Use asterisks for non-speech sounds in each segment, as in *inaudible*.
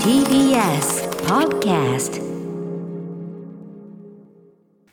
TBS Podcast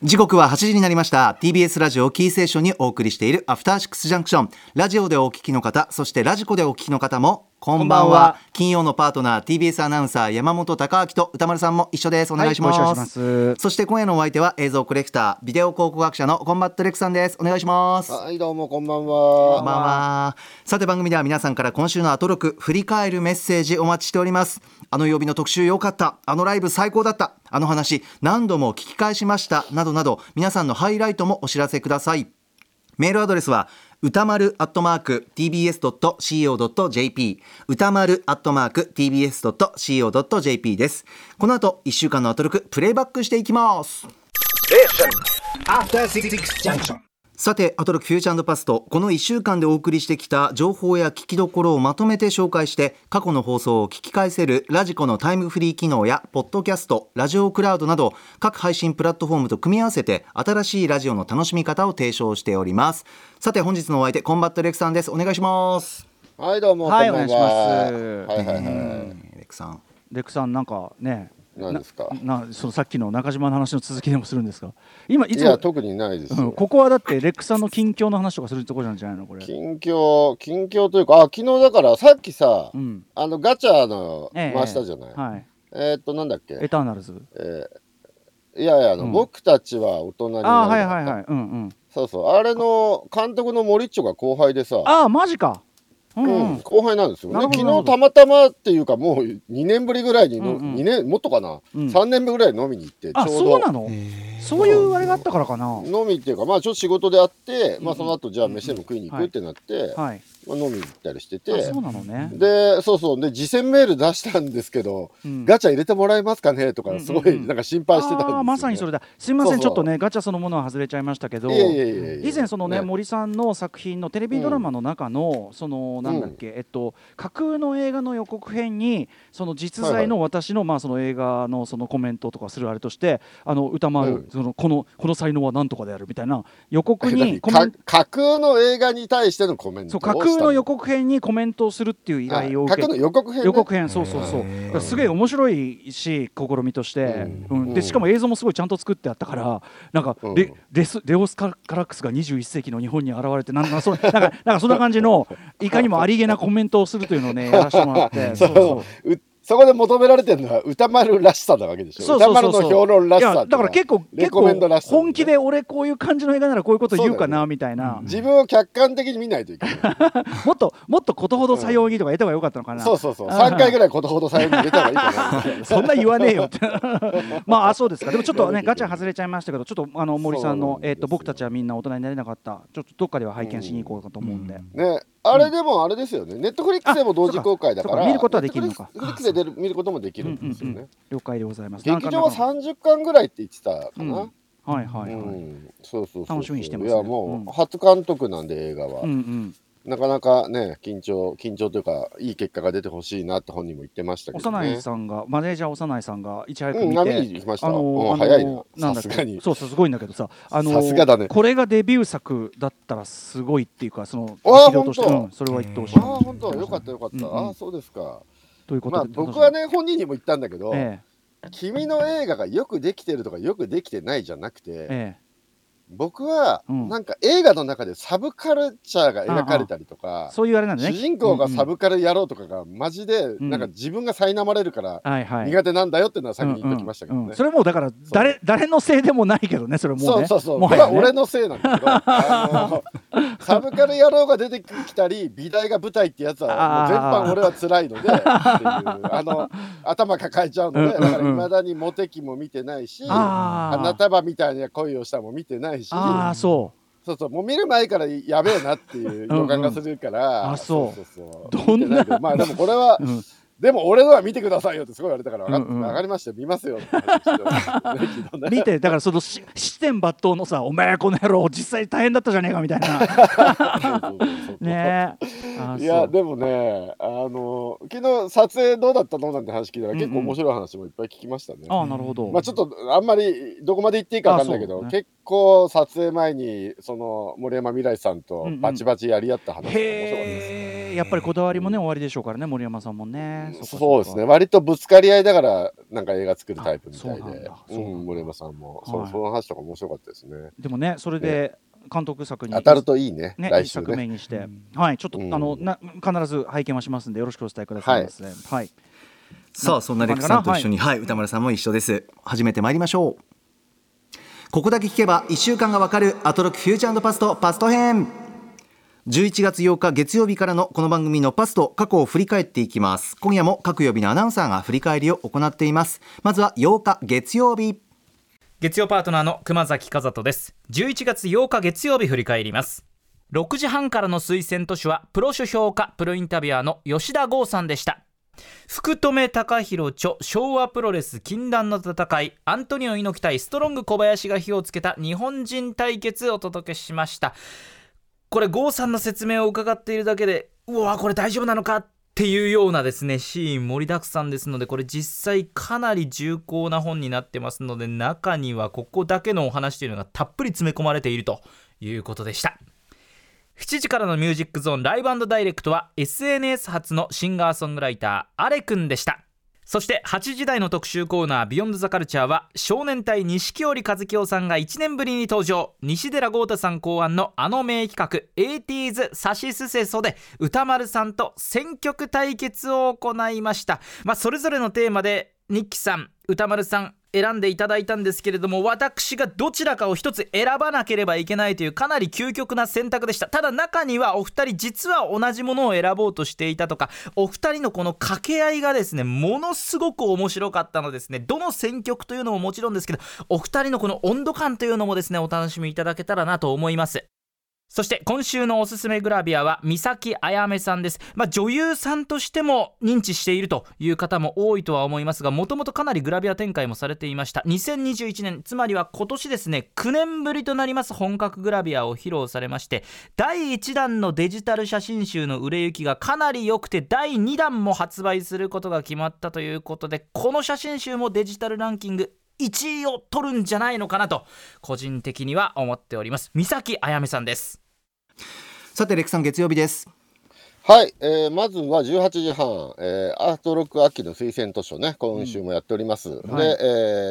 時刻は8時になりました。TBS ラジオキーステーションにお送りしているアフターシックスジャンクション。ラジオでお聞きの方そしてラジコでお聞きの方もこんばんは。金曜のパートナー TBS アナウンサー山本匠晃と宇多丸さんも一緒ですお願いします,、はいご一緒します。そして今夜のお相手は映像コレクタービデオ考古学者のコンバットレックさんです。お願いします。はい、どうもこんばんこんばんは。は。さて番組では皆さんから今週のアトロク振り返るメッセージお待ちしておりますあの曜日の特集良かった。あのライブ最高だった。あの話何度も聞き返しました。などなど皆さんのハイライトもお知らせください。メールアドレスは歌丸アットマーク tbs.co.jp 歌丸アットマーク tbs.co.jp です。この後1週間のアトロクプレイバックしていきます。After Six Junction. さてアトロクフューチャーパストこの1週間でお送りしてきた情報や聞きどころをまとめて紹介して過去の放送を聞き返せるラジコのタイムフリー機能やポッドキャストラジオクラウドなど各配信プラットフォームと組み合わせて新しいラジオの楽しみ方を提唱しております。さて本日のお相手コンバットレックさんです。お願いします。はい、どうも、はいこんばんは。お願はいはいはい。レックさん。レックさんなんかね何ですか？ななそのさっきの中島の話の続きでもするんですか？今いいや、つも、特にないですうん、よ。ここはだってレックさんの近況の話とかするところなんじゃないのこれ近況、近況というか、あ、昨日だから、さっきさう、んあのガチャのええ回したじゃない？はいえーっと、なんだっけ？エ。ターナルズえーいやいや、あの、うん僕たちは大人になる。ああはいはいはいうんうんそうそう、あれの監督の森っちょが後輩でさ。ああマジかうん、後輩なんですよ。でなるほど。昨日たまたまっていうかもう2年ぶりぐらいにの、うんうん。2年もっとかな、うん。3年ぶりぐらいに飲みに行ってちあょうど。そうなの？そういうあれがあったからかな。飲みっていうかまあちょっと仕事であって、まあうんその後じゃあ飯でも食いに行くってなって、はい。まあ、飲みに行ったりしてあてそうなのね、でそうそう。で次戦メール出したんですけど、うん。ガチャ入れてもらえますかね？とかうんうんうん。すごいなんか心配してたんですよ、ね。あーまさにそれだ。すみません。ちょっとねガチャそのものは外れちゃいましたけど以前そのねね森さんの作品のテレビドラマの中の、そのなんだっけ、えっと架空の映画の予告編にその実在の私の、まあその映画のそのコメントとかするあれとしてあの歌丸、うん。そのこのこの才能はなんとかであるみたいな予告に *laughs* 架空の映画に対してのコメント架空の予告編にコメントをするっていう依頼を受けてあ架空の予告編、ね、予告編そうそうそう。すげえ面白いし試みとして、ううん。んでしかも映像もすごいちゃんと作ってあったからなんかレ,、うん。レスレオスカ・カラックスが21世紀の日本に現れてなんかそなんかなんかそんな感じのいかにもありげなコメントをするというのをねやらせてもらって。*laughs* そそうそううそこで求められてるのは歌丸らしさなわけでしょ。そう歌丸の評論らしさだから結構結構本気で俺こういう感じの映画ならこういうこと言うかなみたいな、自分を客観的に見ないといけない。*laughs* もっともっとことほどさようにとか言った方がよかったのかな、そうそうそう。あー3回ぐらいことほどさように入れた方がいいかな *laughs* そんな言わねえよって。*laughs* まああそうですか。でもちょっとねガチャ外れちゃいましたけどちょっとあの森さんのえっと僕たちはみんな大人になれなかった。ちょっとどっかでは拝見しに行こうかと思うんで、ねあれでもあれですよね。ネットフリックスでも同時公開だから。見ることはできるのか。ネットフリックスで見ることもできるんですよね。了解でございます。劇場はなかなか30巻ぐらいって言ってたかうん。なはいはいはい、うん。そうそうそう楽しみにしてますね。いやもう初監督なんで映画は。うんうんなかなかね緊張緊張というかいい結果が出てほしいなって本人も言ってましたけど幼ねいさんがマネージャー幼いさんがいち早くうん見て、見に行きました。あのうんあの早いな。なんだっけ？さすがに。そうそうすごいんだけどさあのさすがだね。これがデビュー作だったらすごいっていうかそのあ本当。うん、それは言ってほしい。ああ本当。よかったよかった、うんうん。ああそうですか。ということで、まあ僕はね本人にも言ったんだけど、え。君の映画がよくできてるとかよくできてないじゃなくて、ええ僕はうん。なんか映画の中でサブカルチャーが描かれたりとえか、そういうあれなんだね。主人公がサブ、ブカル野郎とかがマジでんなんか自分が苛まれるから苦手なんだよっていうのは先に言っときましたけどね。うんうん。うん。それもうだから誰誰のせいでもないけどねそれもうね。そうそうそう、ね。これは俺のせいなんだけど *laughs* サブカル野郎が出てきたり美大が舞台ってやつは全般俺は辛いのであの頭抱えちゃうのでだうんうんうん。からいまだにモテ期も見てないし花束みたいな恋をしたも見てないし。ああそそうそうもう見る前からやべえなっていう予感がするから、うんあそう。そうそうどんなまあでもこれは、う、うん、でも俺のは見てくださいよってすごい言われたから分か,、うんうん。分かりましたよ。見ますよ。*laughs* って見てだからそのし七点抜刀のさ「お前この野郎実際大変だったじゃねえか」みたいな。ねいやでもねあの昨日撮影どうだったのなんて話聞いたら、うんうん。結構面白い話もいっぱい聞きましたね。あーなるほど、まあちょっとあんまりどこまで言っていいかわかんないけど、ね結構撮影前にその森山未来さんとバチバチやり合った話が面白かったです。へえやっぱりこだわりもね終わりでしょうからね森山さんもね。そうですね。割とぶつかり合いだからなんか映画作るタイプみたいで。うなんだ。うん森山さんも、はい。その話とか面白かったですね。でもねそれで監督作に当たるといいねね、一来週ね。作目にして、はい、ちょっと、うん。あのな必ず拝見はしますんでよろしくお伝えくださいませ。はい、さあそんなレックさんと一緒に、はい、歌丸さんも一緒です。始めてまいりましょう。ここだけ聞けば1週間がわかるアトロックフューチャーパストパスト編11月8日月曜日からのこの番組のパスト過去を振り返っていきます。今夜も各曜日のアナウンサーが振り返りを行っています。まずは8日月曜日。月曜パートナーの熊崎和人です。11月8日月曜日振り返ります。6時半からの推薦図書はプロ書評家プロインタビュアーの吉田剛さんでした。福留隆弘著昭和プロレス禁断の戦いアントニオ猪木対ストロング小林が火をつけた日本人対決をお届けしました。これ郷さんの説明を伺っているだけでうわこれ大丈夫なのかっていうようなですねシーン盛りだくさんですのでこれ実際かなり重厚な本になってますので中にはここだけのお話というのがたっぷり詰め込まれているということでした。7時からのミュージックゾーンライブダイレクトは SNS 初のシンガーソングライターアレくんでした。そして8時台の特集コーナー「ビヨンドザカルチャーは少年隊錦織和樹さんが1年ぶりに登場。西寺豪太さん考案のあの名企画「80s サシスセソ」で歌丸さんと選曲対決を行いました、まあ、それぞれのテーマでニッキさん歌丸さん選んでいただいたんですけれども私がどちらかを一つ選ばなければいけないというかなり究極な選択でした。ただ中にはお二人実は同じものを選ぼうとしていたとかお二人のこの掛け合いがですねものすごく面白かったのですね。どの選曲というのももちろんですけどお二人のこの温度感というのもですねお楽しみいただけたらなと思います。そして今週のおすすめグラビアは三崎あやめさんです、まあ、女優さんとしても認知しているという方も多いとは思いますがもともとかなりグラビア展開もされていました。2021年つまりは今年ですね9年ぶりとなります本格グラビアを披露されまして第1弾のデジタル写真集の売れ行きがかなり良くて第2弾も発売することが決まったということでこの写真集もデジタルランキング1位を取るんじゃないのかなと個人的には思っております。三崎あやめさんです。さてレックさん月曜日です。はい、えーまずは18時半、えーアートロック秋の推薦図書ね今週もやっております、はい。で、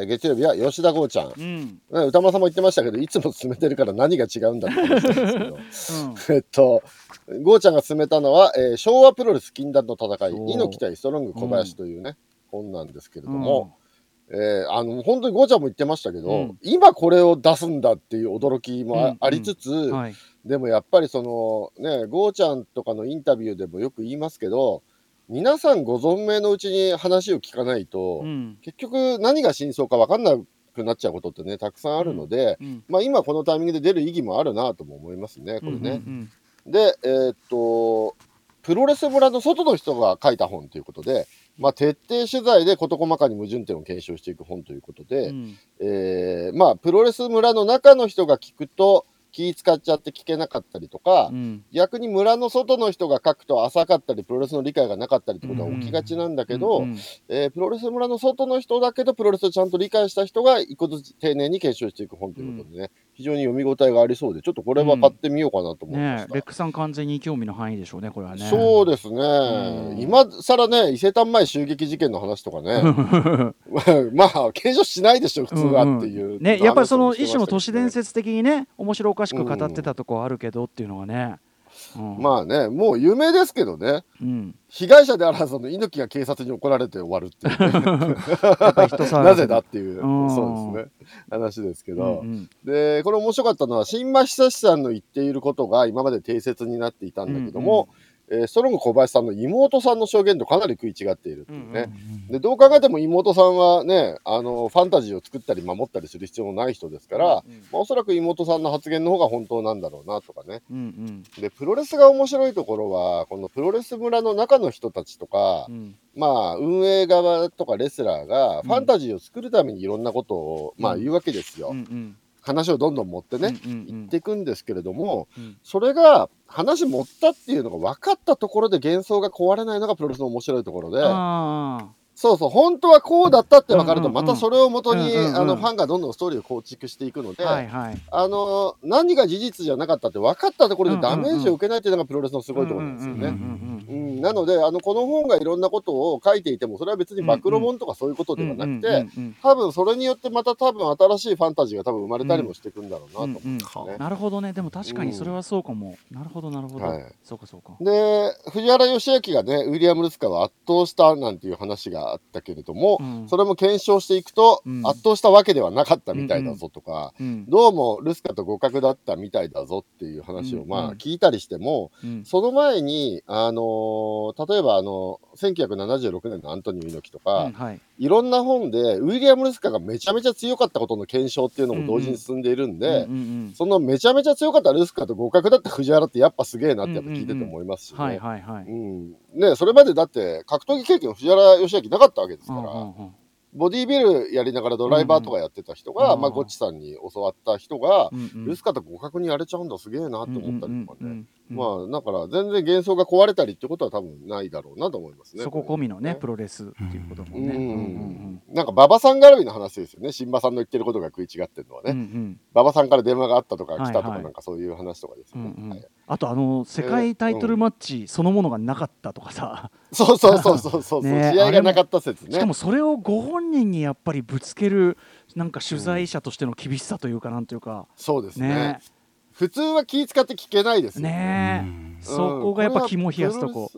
えー月曜日は吉田剛ちゃん、うん、ね歌丸さんも言ってましたけどいつも進めてるから何が違うんだって話なんですけど。*laughs* えっと剛ちゃんが進めたのは、えー昭和プロレス禁断の戦い猪木対ストロング小林というね、本なんですけれども、えーあの本当にゴーちゃんも言ってましたけど、うん。今これを出すんだっていう驚きもあ,、うんうん。りつつ、はい、でもやっぱりそのねゴーちゃんとかのインタビューでもよく言いますけど皆さんご存命のうちに話を聞かないと、うん。結局何が真相か分かんなくなっちゃうことってねたくさんあるので、うんまあ、今このタイミングで出る意義もあるなとも思いますねこれね。うんうん。で、えーっと、プロレス村の外の人が書いた本ということで、まあ、徹底取材で事細かに矛盾点を検証していく本ということうで、ん。えーまあ、プロレス村の中の人が聞くと気使っちゃって聞けなかったりとか、うん。逆に村の外の人が書くと浅かったりプロレスの理解がなかったりってことは起きがちなんだけど、うんうん。えープロレス村の外の人だけどプロレスをちゃんと理解した人が一個ずつ丁寧に検証していく本ということでね、非常に読み応えがありそうでちょっとこれは買ってみようかなと思いました。ねえレックさん完全に興味の範囲でしょうねこれはね。そうですね、うん。今更ね伊勢丹前襲撃事件の話とかね。*laughs* まあ検証しないでしょ普通はっていう、ねやっぱりその一種の都市伝説的にね面白おかしく語ってたとこあるけどっていうのがね、うん、まあねもう有名ですけどね。うん、被害者であるはずの猪木が警察に怒られて終わるっていうね、*laughs* なぜだっていう、うん。そうですね。話ですけうど、ん。でこれ面白かったのは新間久志さんの言っていることが今まで定説になっていたんだけども、えーストロング小林さんの妹さんの証言とかなり食い違っているっていうね、でどう考えても妹さんはねあのファンタジーを作ったり守ったりする必要もない人ですから、まあ、おそらく妹さんの発言の方が本当なんだろうなとかね。うんうん。でプロレスが面白いところはこのプロレス村の中の人たちとか、うん。まあ運営側とかレスラーがファンタジーを作るためにいろんなことを、まあ言うわけですよ、うんうん話をどんどん持ってね、うんうんうん。言っていくんですけれども、うん。それが話持ったっていうのが分かったところで幻想が壊れないのがプロレスの面白いところで、あそうそう、本当はこうだったって分かると、またそれをもとに、あのファンがどんどんストーリーを構築していくので、はいはい。あの何が事実じゃなかったって分かったところでダメージを受けないっていうのがプロレスのすごいところなんですよね。なのであのこの本がいろんなことを書いていてもそれは別に暴露本とかそういうことではなくて、多分それによってまた多分新しいファンタジーが多分生まれたりもしていくんだろうなと。思うん。ですよね。なるほどね。でも確かにそれはそうかも、なるほどなるほど、はい。そうかそうか。で藤原義明がねウィリアム・ルスカを圧倒したなんていう話があったけれども、うん。それも検証していくと、うん。圧倒したわけではなかったみたいだぞとか、うん。どうもルスカと互角だったみたいだぞっていう話をうんまあうん。聞いたりしても、うん。その前に、あのー例えばあの1976年のアントニオ猪木とか、うんはい。いろんな本でウィリアム・ルスカがめちゃめちゃ強かったことの検証っていうのも同時に進んでいるんで、うんうんそのめちゃめちゃ強かったルスカと互角だった藤原ってやっぱすげえなってやっぱ聞いてて思いますしね。うんはいはいはい、うん。ね、それまでだって格闘技経験藤原義明なかったわけですから、うんうんうん。ボディービルやりながらドライバーとかやってた人が、うんまあ、ゴッチさんに教わった人が、うんうん。ルスカと互角にやれちゃうんだすげえなって思ったりとかね、うんうんうんうん。まあだから全然幻想が壊れたりってことは多分ないだろうなと思いますね。そこ込みのねこプロレスっていうこともれねね、うんうんなんか馬場さん絡みの話ですよね。新馬さんの言ってることが食い違ってるのはね、うんうん。馬場さんから電話があったとか来たとか、なんかそういう話とかですよね、あとあの世界タイトルマッチそのものがなかったとかさ、そうそうそうそうそうそう、*laughs* ね。試合がなかった説ね。しかもそれをご本人にやっぱりぶつけるなんか取材者としての厳しさというかなんというか。そうですね。ね普通は気使って聞けないですよ。ねねえ、そこがやっぱ肝冷やすとこ、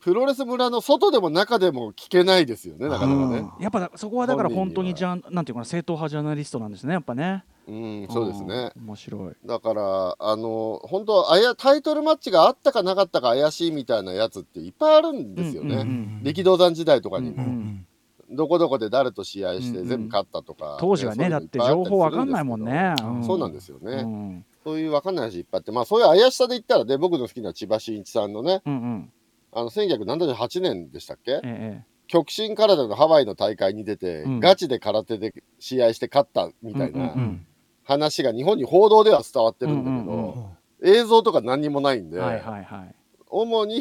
プロレス村の外でも中でも聞けないですよねなかなかね。うんやっぱそこはだから本当にじゃんなんていうかな正統派ジャーナリストなんですねやっぱね。うん、そうですね。うん面白い。だからあの本当あやタイトルマッチがあったかなかったか怪しいみたいなやつっていっぱいあるんですよね、うんうん力道山時代とかにも、うんうんどこどこで誰と試合してうん。うん全部勝ったとか、当時はねそういうのいぱいあたりするだって情報わかんないもんね。うん。そうなんですよね、うんそういうわかんない話いっぱいあってまあそういう怪しさで言ったらね僕の好きな千葉真一さんのねうんうん。あの1978年でしたっけ？ええ極真空手のハワイの大会に出て、うん。ガチで空手で試合して勝ったみたいなん話が日本に報道では伝わってるんだけど、映像とか何にもないん。で、はいはいはい主に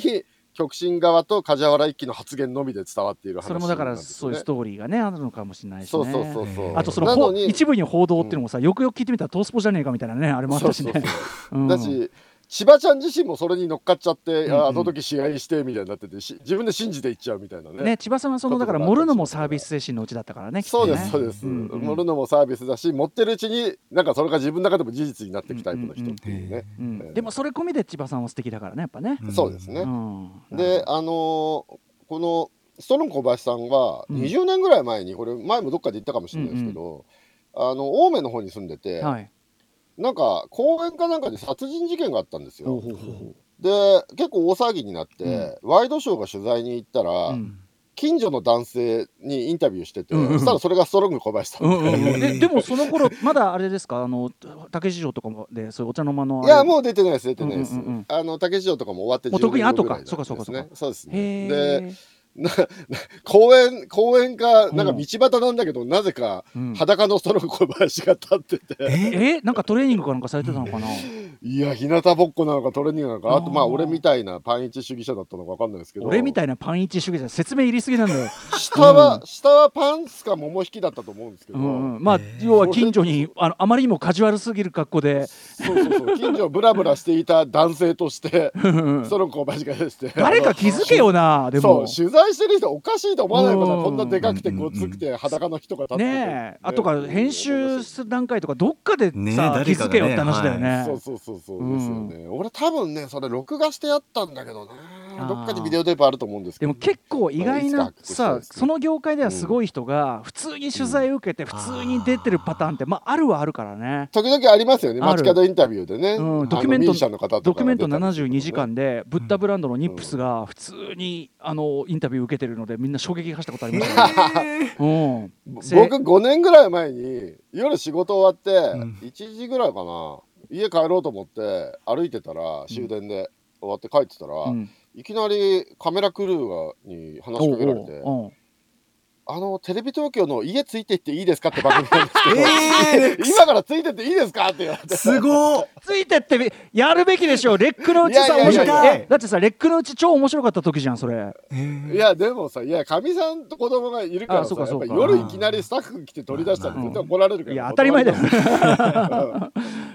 極真側と梶原一騎の発言のみで伝わっている話それもだからそういうストーリーがねあるのかもしれないしね。そうそうそうそう。あとその一部に報道っていうのもさよくよく聞いてみたらトースポじゃねえかみたいなねあれもあったしね。だし千葉ちゃん自身もそれに乗っかっちゃって、うんうん。ああの時試合してみたいになっててし自分で信じていっちゃうみたいなね。ね千葉さんはそのだから盛るのもサービス精神のうちだったからねそうですそうです、んうん。乗るのもサービスだし持ってるうちになんかそれが自分の中でも事実になっていくタイプの人っていうね、うんでもそれ込みで千葉さんは素敵だからねやっぱね。そうですね、うん。であのーこのストロン小林さんはうん。20年ぐらい前にこれ前もどっかで言ったかもしれないですけど、あの青梅の方に住んでて、はいなんか公園かなんかで殺人事件があったんですよ。で結構大騒ぎになって、ワイドショーが取材に行ったら、ううん。近所の男性にインタビューしてて、うんうんそしたらそれがストロング小林さん。で、もその頃まだあれですか？あの竹市場とかもでそういうお茶の間のいやもう出てないです出てないです、うんうんうんあの竹市場とかも終わってもう特に10年後後かぐらいなんですそうかそうかそうか。そうですね。へでえな公園公園かなんか道端なんだけど、なぜかうん。裸のストロング小林が立ってて、*laughs* え？なんかトレーニングかなんかされてたのかな？いや日向ぼっこなのかトレーニングなのか。あとまあ俺みたいなパンイチ主義者だったのか分かんないですけど。俺みたいなパン一主義者説明入りすぎなんだよ。下は、下はパンツか桃引きだったと思うんですけど、うんうん。まあ要は近所にあのあまりにもカジュアルすぎる格好で。そうそうそう。近所をブラブラしていた男性としてストロング小林がですね誰か気づけよなでも。そう取材してる人おかしいと思わないかうなんこんなでかくてごつくて裸の人が立ってて。ねえ。あとか編集する段階とかどっかでさ気づけよって話だよね。そうそうそうそううんですよね、俺多分ねそれ録画してあったんだけどね。どっかにビデオテープあると思うんですけど。でも結構意外なさその業界ではすごい人が普通に取材を受けて普通に出てるパターンってまああるはあるからね。時々ありますよね。街角インタビューでね、うん。ドキュメントあの方ドキュメントが出たりする72時間でブッダブランドのニップスが普通にあのインタビュー受けてるのでみんな衝撃が走ったことありますよね。*laughs* うん。せ僕5年ぐらい前に夜仕事終わってん。1時ぐらいかな家帰ろうと思って歩いてたら終電で終わって帰ってたら、うん。いきなりカメラクルーがに話しかけられておうおうあの、テレビ東京の家ついてっていいですかって番組なんですけど、*laughs* えー *laughs* 今からついてっていいですかって言われて。すごっついてってやるべきでしょレックのうちさ面白い。だってさレックのうち超面白かった時じゃんそれ。いや、でもさ、いや、かみさんと子供がいるから夜いきなりスタッフ来て取り出したら絶対怒られるから。いや当たり前だよ *laughs*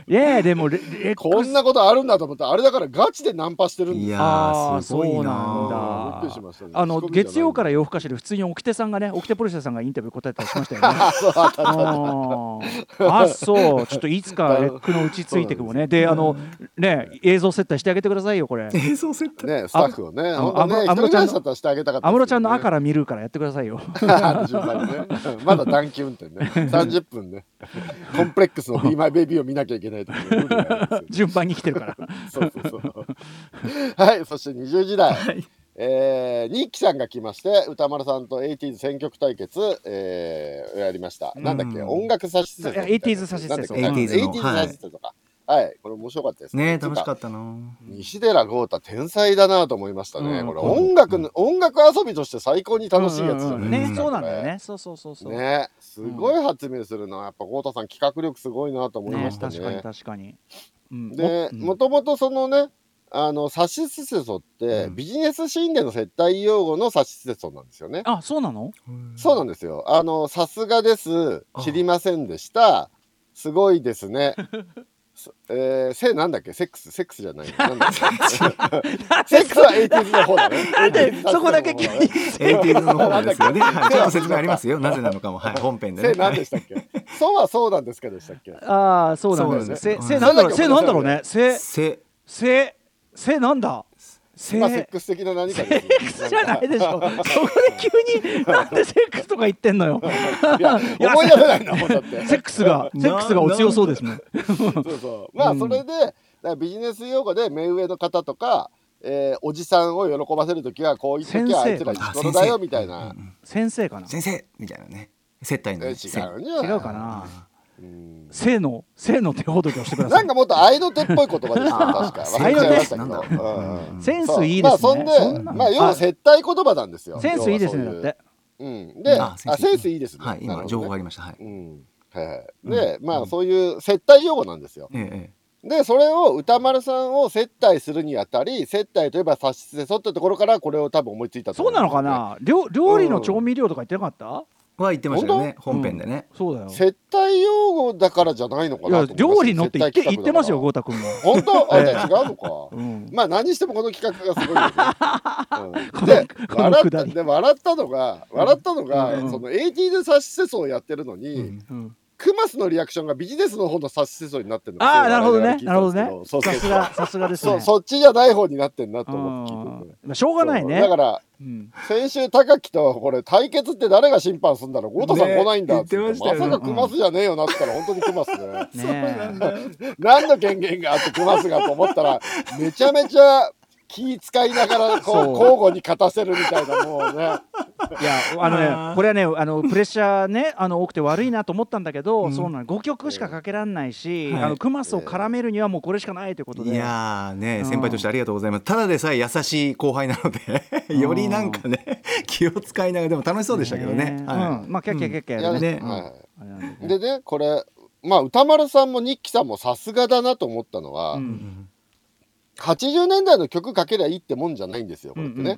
いやでもレレックこんなことあるんだと思ったら、あれだからガチでナンパしてるんですよ。いやあーーすごいそうなんなだ。びっくりしましたね。あの月曜から夜更かしで普通に沖手さんがね沖手ポリスさんがインタビュー答えたりしましたよね。*laughs* あ、そう。ちょっといつかレックのうちついてくもね。であのね映像接待してあげてくださいよこれ。映像セットね、スタッフをね、あ本当ね、あ一人暮らしだったらしてあげたかった安室ちゃんの「あ」かから見るからやってくださいよ。*laughs* まだ短期運転ね。30分ね。*laughs* コンプレックスの Be My Baby を見なきゃいけないというルールがあるんですよ順番に来てるから。そうそうそう。はい、そして20時代。えー、ニッキさんが来まして歌丸さんと 80s 選曲対決、えー、やりました、なんだっけ？うん。音楽差し説いや 80s 差し説なんだっけ？80s の 80s 差し説とかはい、これ面白かったですね。楽しかっったな。西寺豪太天才だなと思いましたね、うん。これ音楽の、音楽遊びとして最高に楽しいやつじゃうんうんないですか、ねそうなんだよね。そうそうそうそう。ねすごい発明するなやっぱ豪太さん企画力すごいなと思いましたね。確かに確かに。うん。でうん。もともとそのねあのサシスセソって、うん。ビジネスシーンでの接待用語のサシスセソなんですよね。あそうなの？そうなんですよ。あのさすがです。知りませんでした。すごいですね。*laughs* すえー、せなんだっけ？セックス？セックスじゃない。*laughs* なんだっけ？セックスは 80s の方だね。なんで？80s そこだけ急に。*laughs* エイティーズの方ですよね。はい。ちょっと説明ありますよ。なぜなのかも。はい。本編でせね何でしたっけ？そうはそうなんですかでしたっけ？ああそうなんだよね。そうせなんですせなん。だろうなんだっけ？せなんだろうね。せせせせなんだ？セックス的な何かセックスじゃないでしょ。そこで急になんで *laughs* セックスとか言ってんのよ。いや思い出せないなもんだって。セックスがセックスがお強そうですねそうそう。まあそれで、ビジネス用語で目上の方とか、えーおじさんを喜ばせるときはこういう時はあいつら石ころだよみたいな、先生。かな。先生みたいなね。接待の違う違うかな。うん性の性の手ほどきをしてくださないんかもっと愛の手っぽい言葉でした *laughs* 確か愛の手忘れちゃいましたけなん。だど、センスいいですね。まあそんでまあ要は接待言葉なんですよ。センスいいですねだって。そうん。でああセンスいい。ですね。はい今情報がありました。はい。うん。はいはい。でまあそういう接待用語なんですよ。ええでそれを歌丸さんを接待するにあたり接待といえば差しせそってところからこれを多分思いついたとそうなのかな？料料理の調味料とか言ってなかった？は言ってましたよね本編でね。そうだよ。接待用語だからじゃないのかな料理のって言って言ってますよ豪企太君も。本当？あじゃあ違うのか。うん。まあ何してもこの企画がすごいよね、*laughs* うん、で笑ったで笑ったのが笑ったのが、うん。その AT で差しセソをやってるのに、うん。うんクマスのリアクションがビジネスの方の差しセソになってるのああなるほどね。なるほどね。さすがさすがですね。そうそっちじゃない方になってんなと思って聞いまあしょうがないね。そう。だからうん。先週高木とこれ対決って誰が審判するんだろう。豪太さんね来ないんだって。ね。まさかクマスじゃねえよなって言ったら本当にクマスね。ね *laughs* 何の権限があってクマスがと思ったらめちゃめちゃ気使いながらこそう。う交互に勝たせるみたいなもうね。いやあのねこれはねあのプレッシャーねあの多くて悪いなと思ったんだけど、そうなの。5曲しかかけらんないし、はい。あのクマスを絡めるにはもうこれしかないということで、いやーねうん。先輩としてありがとうございます。ただでさえ優しい後輩なのでよりなんかね気を使いながらでも楽しそうでしたけどね。はうん、まあキャッキャキャッキャいややるね、ねはい。でねこれまあ歌丸さんも日記さんもさすがだなと思ったのは、うん80年代の曲かけりゃいいってもんじゃないんですよこれってね。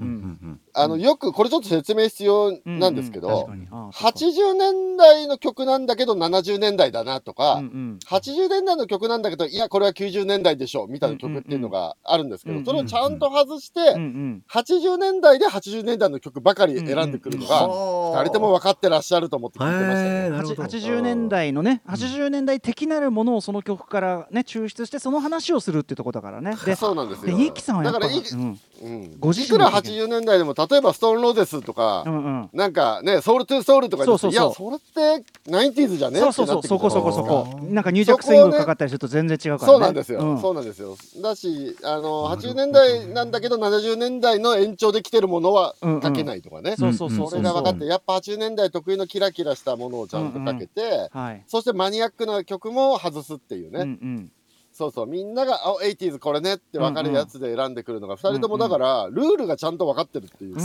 あのよくこれちょっと説明必要なんですけど、うん。うん確かに。ああそっか。80年代の曲なんだけど70年代だなとか、うんうん。80年代の曲なんだけどいやこれは90年代でしょみたいな曲っていうのがあるんですけど、うんうんそれをちゃんと外して、うんうん。80年代で80年代の曲ばかり選んでくるのが、うんうん。2人とも分かってらっしゃると思って聞いてましたへね。ーなるほど。80年代のね80年代的なるものをその曲からね抽出してその話をするっていうところだからね。でそうなんですよ。でニッキさんはだからいうん。うん、いくら身の意見80年代でも例えばストーンローゼスとか、うんうん。なんかねソウルトゥーソウルとかそうそういやそれってナインティーズじゃね？そうそうそう。そこそこそこ。なんか入着スイングかかったりすると全然違うからね。そうなんですよ、うん。そうなんですよ。だしあの80年代なんだけど70年代の延長で来てるものはうんうんかけないとかね、そうそうそうそれが分かってやっぱ80年代特有のキラキラしたものをちゃんとかけて、はい。そしてマニアックな曲も外すっていうね、うんうんそうそう。みんなが「あ 80s これね」って分かるやつで選んでくるのが、二人ともだから、ルールがちゃんと分かってるっていうか、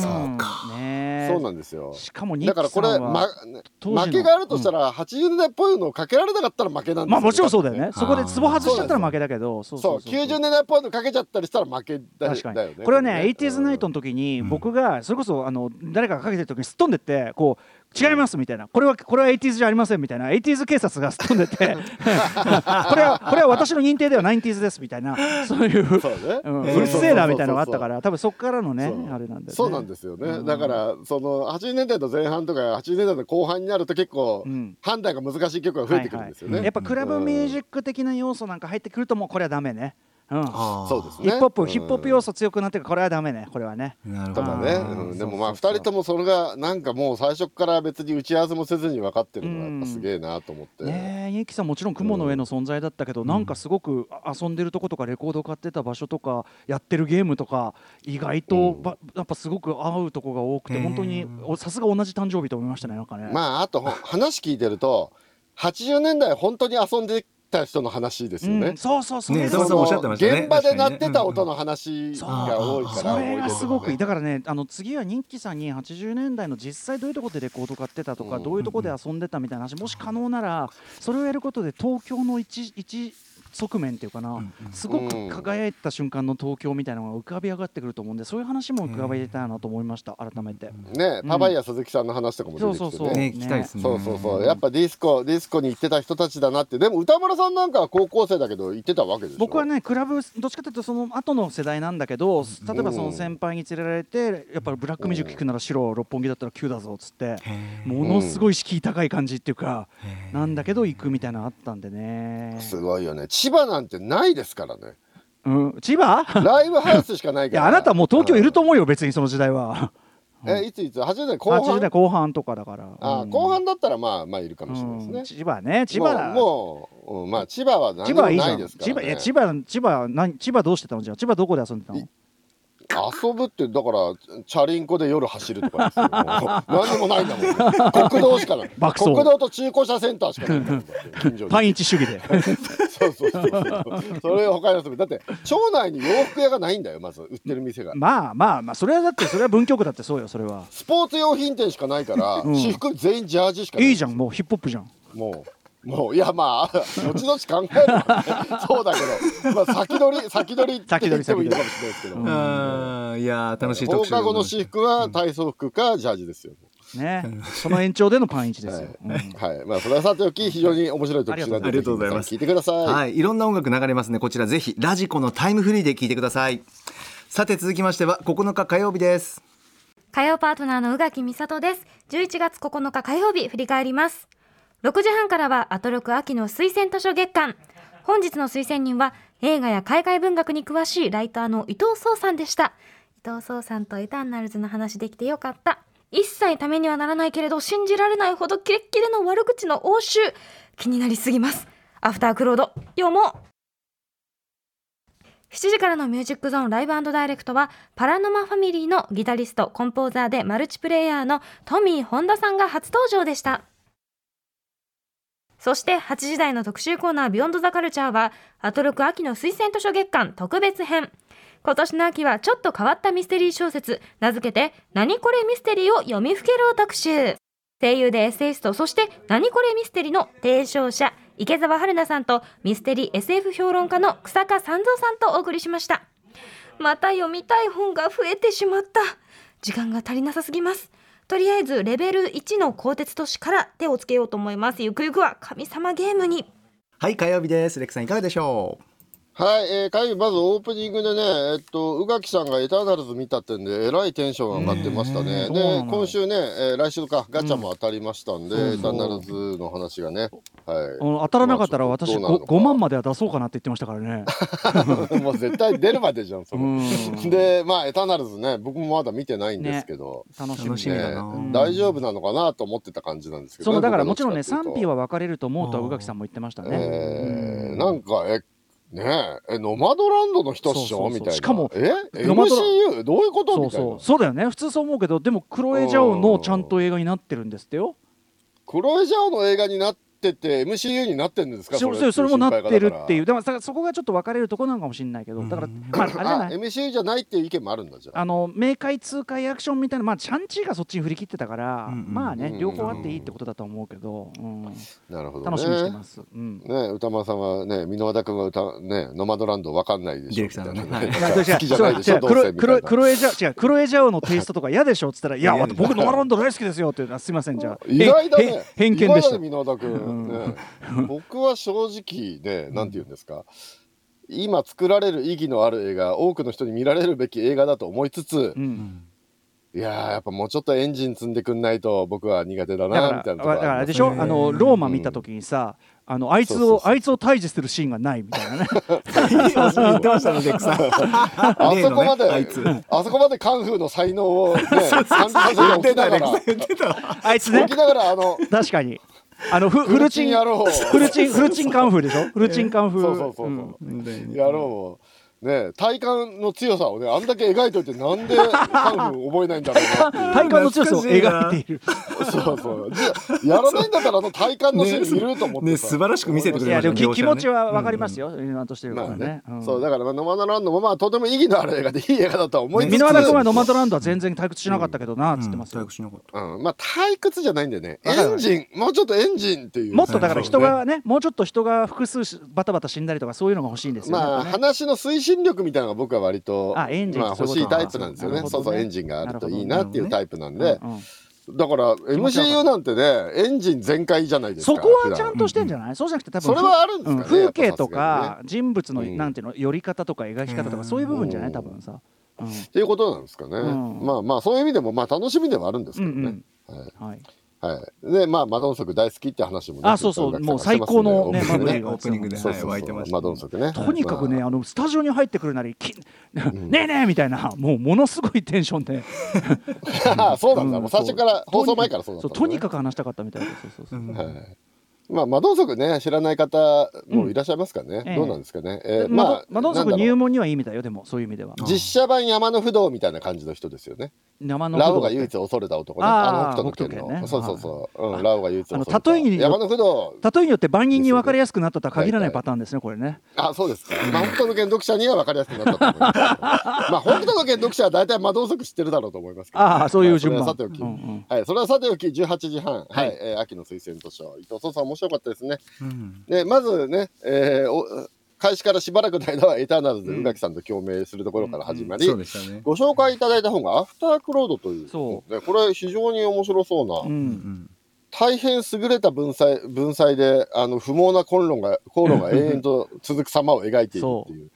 うんねそうなんですよ。しかもニだからこれ、ま負けがあるとしたら、80年代っぽいのをかけられなかったら負けなんですよ。まあもちろんそうだよね。そこでツボ外しちゃったら負けだけどそうそうそうそう。90年代っぽいのかけちゃったりしたら負けだ確かだよねに。これはねこ 80s ナイトの時にうん。僕がそれこそあの誰かがかけてる時にすっ飛んでってこう違いますみたいな。これはこれは 80s じゃありませんみたいな。80s 警察がすっ飛んでって。*laughs* これはこれは私の認定では 90s ですみたいな。そういうそうね、うん。えーうるせえなみたいなのがあったから。多分そこからのねあれなんで、ね、そうなんですよね、うん。だからその80年代の前半とか80年代の後半になると結構うん。判断が難しい曲が増えてくるんですよね、はいはい。やっぱクラブミュージック的な要素なんか入ってくるともうこれはダメね、そうですね。ヒップホップ、うん。ヒップホップ要素強くなってるからこれはダメね。これはねなるほど。とかね、でもまあ2そうそうそう。人ともそれがなんかもう最初から別に打ち合わせもせずに分かってるのがやっぱすげえなと思って、ねえ、ゆきさんもちろん雲の上の存在だったけど、なんかすごくあ遊んでるとことかレコード買ってた場所とかやってるゲームとか意外とば、やっぱすごく合うとこが多くて本当におさすが同じ誕生日と思いましたねなんかね。まああとほ話聞いてると80年代本当に遊んでた人の話ですよね、うん、そうそうそう、ねそそううそうおっしゃってましたね。現場で鳴ってた確音の話が多いからそれがすごくいい。だからねあの次は人気さんに80年代の実際どういうところでレコード買ってたとか、うん。どういうところで遊んでたみたいな話もし可能ならそれをやることで東京の一一側面っていうかな、んすごく輝いた瞬間の東京みたいなのが浮かび上がってくると思うんでそういう話も浮かべたいなと思いました改めて。ねパパイヤ鈴木さんの話とかも出てきてね、そうそうそう。ね聞きたいですね。そうそうそう。やっぱディスコディスコに行ってた人たちだなって。でも宇多丸さんなんかは高校生だけど行ってたわけでしょ。僕はねクラブどっちかというとその後の世代なんだけど例えばその先輩に連れられてやっぱりブラックミュージック聴くなら白六本木だったら Q だぞっつってへものすごい敷居高い感じっていうかー。なんだけど行くみたいなのあったんでね、すごいよね。千葉なんてないですからね。うん、千葉？ライブハウスしかないから。いやあなたもう東京いると思うよ別にその時代は。*laughs* えいついつ？80年後80半代後半とかだから。あうん。後半だったらまあまあいるかもしれないですね。うん、千葉ね。千葉だ。もうもう、うんまあ千葉は何でもなんいですから、ね、千葉いや千葉千葉何千葉どうしてたの？じゃあ千葉どこで遊んでたの？い遊ぶってだからチャリンコで夜走るとかですよ。何にもないんだもん、ね、国道しかない。国道と中古車センターしかないんだもんだって近所に。パンイチ主義で。そうそうそうそう。それ他に遊ぶ。だって町内に洋服屋がないんだよまず売ってる店が。まあまあまあそれはだってそれは文京区だってそうよそれは。スポーツ用品店しかないから、うん。私服全員ジャージしかないいいじゃんもうヒップホップじゃん。もうもういやまあ後々考えるばねそうだけど、まあ、先取り *laughs* 先取りって言ってもいいのかもしれないですけど、うんいやー楽しい放特集課後の私服は体操服かジャージですよ、ね。その延長でのパンイチですよ、う *laughs* んはい。まあそれはさておき非常に面白い特集なんでありがとうございます。聞いてください、はい、いろんな音楽流れますね。こちらぜひラジコのタイムフリーで聞いてください。さて続きましては9日火曜日です。火曜パートナーの宇垣美里です。11月9日火曜日振り返ります6時半からはアトロク秋の推薦図書月間。本日の推薦人は映画や海外文学に詳しいライターの伊藤壮さんでした。伊藤壮さんとエターナルズの話できてよかった。一切ためにはならないけれど信じられないほどキレッキレの悪口の応酬。気になりすぎます。アフタークロード読もう。7時からのミュージックゾーンライブダイレクトはパラノマファミリーのギタリストコンポーザーでマルチプレイヤーのトミー・ホンダさんが初登場でした。そして8時台の特集コーナービヨンドザカルチャーはアトロク秋の推薦図書月間特別編。今年の秋はちょっと変わったミステリー小説名付けて何これミステリーを読みふけろ特集。声優でエッセイストそして何これミステリーの提唱者池澤春菜さんとミステリー SF 評論家の草加三蔵さんとお送りしました。また読みたい本が増えてしまった。時間が足りなさすぎます。とりあえずレベル1の鋼鉄都市から手をつけようと思いますゆくゆくは神様ゲームにはい火曜日です。レックさんいかがでしょう？はい、えー、会議まずオープニングでね、えっと、宇垣さんがエターナルズ見たってんで、えらいテンション上がってましたね。そうなで、の。今週ね、えー来週か、ガチャも当たりましたんで、うんエターナルズの話がね、はい。当たらなかったら私ょっとどうなるの 5, か5万までは出そうかなって言ってましたからね。*laughs* もう絶対出るまでじゃん、その。うん。で、まあ、エターナルズね、僕もまだ見てないんですけど、楽しみ楽しみねだな大丈夫なのかなと思ってた感じなんですけど、そのだからも僕ちろんね賛否は分かれると思うとは宇垣さんも言ってましたね。えーなんか、え、ねえ、え、ノマドランドの人っしょ？みたいな。しかもえ ?MCU? どういうこと？そうそう。そうだよね普通そう思うけどでもクロエ・ジャオのちゃんと映画になってるんですってよ。クロエジャオの映画になっってって MCU になってるんですか？それそそれもなってるっていう。うでもさそこがちょっと分かれるところなのかもしれないけどだから、まあ、あれじゃあない MCU じゃないっていう意見もあるんだじゃあ。あの明快痛快アクションみたいなまあチャンチーがそっちに振り切ってたから、うんうん。まあねうん両方あっていいってことだと思うけど、うん、なるほど、ね、楽しみにしてます、うん。ね歌丸さんはね箕輪田君は歌ねノマドランドわかんないでしょ。*laughs* 好きじゃないでしょ違うどうせみたいな。黒黒黒エジャ違う黒エジャオのテイストとか嫌でしょっつったら「いや僕ノマロンド大好きですよ」って言うのはすいませんじゃあ。意外だへねへ偏見でした。意外だね箕輪田君、ね、僕は正直ねなんて言うんですか。今作られる意義のある映画多くの人に見られるべき映画だと思いつつ、うん。いやーやっぱもうちょっとエンジン積んでくんないと僕は苦手だだなみたいなところからだからあれでしょ？ょあのローマ見た時にさあのあいつをあいつを退治するシーンがないみたいなね。言ってましたねレックさん。あそこまで、あいつ。あそこまでカンフーの才能をね感じさせておきながら。言ってた。あいつね。おきながらあの確かにあのフフルチンフルチンフルチンカンフーでしょ？フルチンカンフー。そうそうそうそう、ん。野郎もね体幹の強さをねあんだけ描いといてなんでカンフー覚えないんだろうな *laughs* 体幹の強さを描いている。そうそう。じゃあやらないんだったらあの体幹のシーンいると思ってねさ、素晴らしく見せてくれましたねでもき気持ちはわかりますよ。言わんとしてるかまあね。らね、うん。そうだからまあノマドランドもまあとても意義のある映画でいい映画だとは思いつつ、箕輪田君はノマドランドは全然退屈しなかったけどなっつってますよ。退屈しなかった。うん、まあ退屈じゃないんでね。エンジン。もうちょっとエンジンっていう。もっとだから人そうねがねもうちょっと人が複数しバタバタ死んだりとかそういうのが欲しいんですよ。ねまあ話の推進力みたいなのが僕は割とあエンジンまあ欲しいタイプなんですよね。ね。そうそうエンジンがあるといいなっていうタイプなんで、うんうん。だから MCU なんてねエンジン全開じゃないですかそこはちゃんとしてんじゃない、そうじゃなくて多分それはあるんですかねうん。風景とかに人物の、うん。なんていうの寄り方とか描き方とかそういう部分じゃない？多分さ、うん。っていうことなんですかね、ん。まあまあそういう意味でもまあ楽しみではあるんですけうんどね、うん。はい。はい、はい、でまあマドンソク大好きって話もねあそうそう。もう最高のねオープニングマブリーがオープニングでそうそうそう。はい湧いてましたマドンソクね。とにかくね、まあ。のスタジオに入ってくるなり、き *laughs* ねえねえみたいな、もうものすごいテンションで、あ *laughs* そうなんだ、うんもう最初から放送前からそうだったそうとにかく、く話したかったみたいで、そうそうそう。はいまあマドンソクね知らない方もいらっしゃいますかね、ええどうなんですかね、えーままあマドンソクなんだろう入門にはいいみたいよ、でもそういう意味では。実写版山の不動みたいな感じの人ですよね。生のラオが唯一恐れた男ね。あの北斗の拳の。そうそうそう。うん、はいラオが唯一恐れた。例えに山の不動。例えによって万人に分かりやすくなったとは限らないパターンですね、これね。あ、そうですか。まあ、北斗の拳読者には分かりやすくなったと思います。*laughs* まあ、北斗の拳読者は大体魔導足知ってるだろうと思いますけど。ああ、そういう順番。まあそれはさておき。うんうんはい、それはさておき、18時半、はい、えー秋の推薦図書、伊藤壮さん面白かったですね。うん。で、まずね、えーお開始からしばらくの間はエターナルズで宇垣さんと共鳴するところから始まり、ご紹介いただいた本がアフタークロードという、そね、これ非常に面白そうな、ううん。ん大変優れた文才文才であの不毛な口論が口論が永遠と続く様を描いているっていう。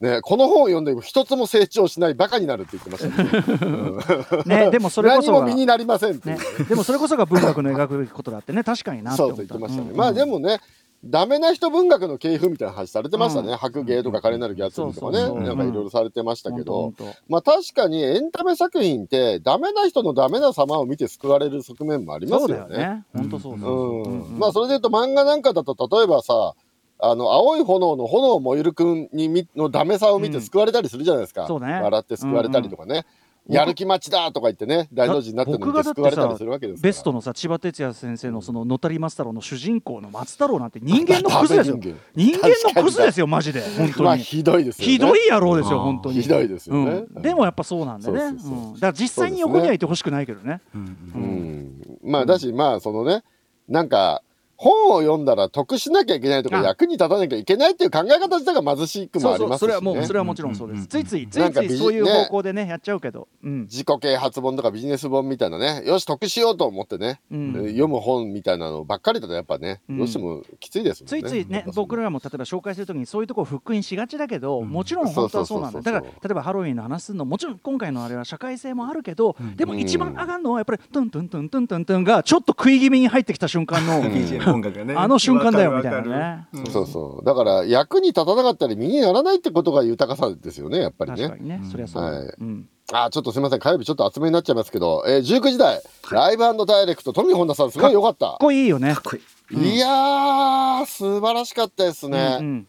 ね、この本を読んでも一つも成長しないバカになるって言ってましたね。*laughs* ね、でもそれこそが、何も身にね、なりませんっていう、でもそれこそが文学の描くことだってね、確かになってそう。と言ってましたね。うんまあでもね、ダメな人文学の系譜みたいな話されてましたね。うん白芸とか華麗なるギャツビーとかね、なんかいろいろされてましたけど、ほんまあ確かにエンタメ作品ってダメな人のダメな様を見て救われる側面もありますそうだよね。よね。本当そうそうまあそれで言うと漫画なんかだと例えばさあの青い炎の炎燃える君にみのダメさを見て救われたりするじゃないですか、そうね。笑って救われたりとかね、うん。やる気待ちだとか言ってね。大の字になってるの見て救われたりするわけですベストのさ千葉哲也先生のその野谷松太郎の主人公の松太郎なんて人間のクズですよ。人間のクズですよマジで。本当に、まあひどいですよね。ひどい野郎ですよ本当に。ひどいですよね。うん。でもやっぱそうなんでね。そうん。だから実際に横にはいてほしくないけどね。うん。うん。まあだしまあそのねなんか本を読んだら得しなきゃいけないとかあ。役に立たなきゃいけないっていう考え方自体が貧しくもそうそうそありますしね。れはもうそれはもちろんそうでうん。すついついつないついそういうね方向でねやっちゃうけど。うん。自己啓発本とかビジネス本みたいなね。よし得しようと思ってね、うん。読む本みたいなのばっかりだとやっぱね、うん。どうしてもきついですもんね。ついついね僕らも例えば紹介するときにそういうところをフックインしがちだけど、もちろん本当はそうなんだ。そうそうそうそうだから例えばハロウィンの話するのもちろん今回のあれは社会性もあるけど、でも一番上がるのはやっぱりトントントントントントンがちょっと食い気味に入ってきた瞬間の音楽がね。あの瞬間だよみたいなね。わかるそうそう。だから役に立たなかったり身にならないってことが豊かさですよねやっぱりね。確かにね、そりゃそうだ、はい。うん、あちょっとすみません。火曜日ちょっと厚めになっちゃいますけど、えー、19時台、ライブダイレクト富本田さんすごい良かった。かっこいいよね。かっこいいいやー素晴らしかったですね、うん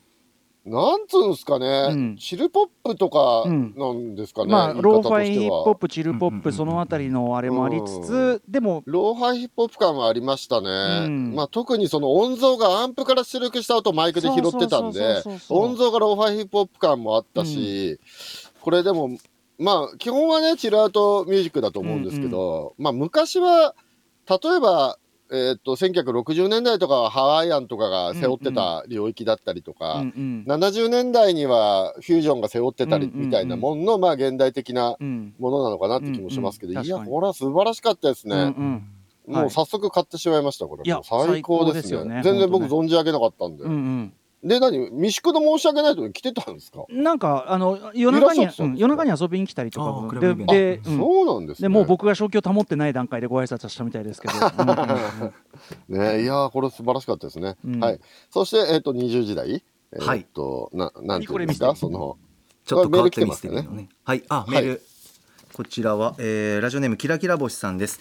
なんつうんですかね、うん。チルポップとかうん。なんですかね、まあ言い方ローファイヒップホップチルポップそのあたりのあれもありつつでもローファイヒップホップ感はありましたね、うん。まあ、特にその音像がアンプから出力した音をマイクで拾ってたんで音像がローファイヒップホップ感もあったし、これでもまあ基本はねチルアウトミュージックだと思うんですけど、まあ昔は例えばえーっと1960年代とかはハワイアンとかが背負ってた領域だったりとか、うんうん。70年代にはフュージョンが背負ってたりみたいなもんの、まあ現代的なうん。ものなのかなって気もしますけど、いやうんうん。確かにこれは素晴らしかったですね。うんうん。もう早速買ってしまいました、これ。最高ですね。全然僕本存じ上げなかったんで。うんうんで、何未宿の申し訳ないとこに来てたんですか、なんかあの夜中にうん夜中に遊びに来たりとかででうんそうなんですね。でもう僕が正気を保ってない段階でご挨拶はしたみたいですけど、*laughs* *laughs* ね、いやーこれ素晴らしかったですね。うんはい。そして、えっ、と、20時代。えはいっと、な、なんていうんですか、何これその、ちょっと変わってますね。はい、あ、メール。こちらは、えーラジオネームキラキラ星さんです。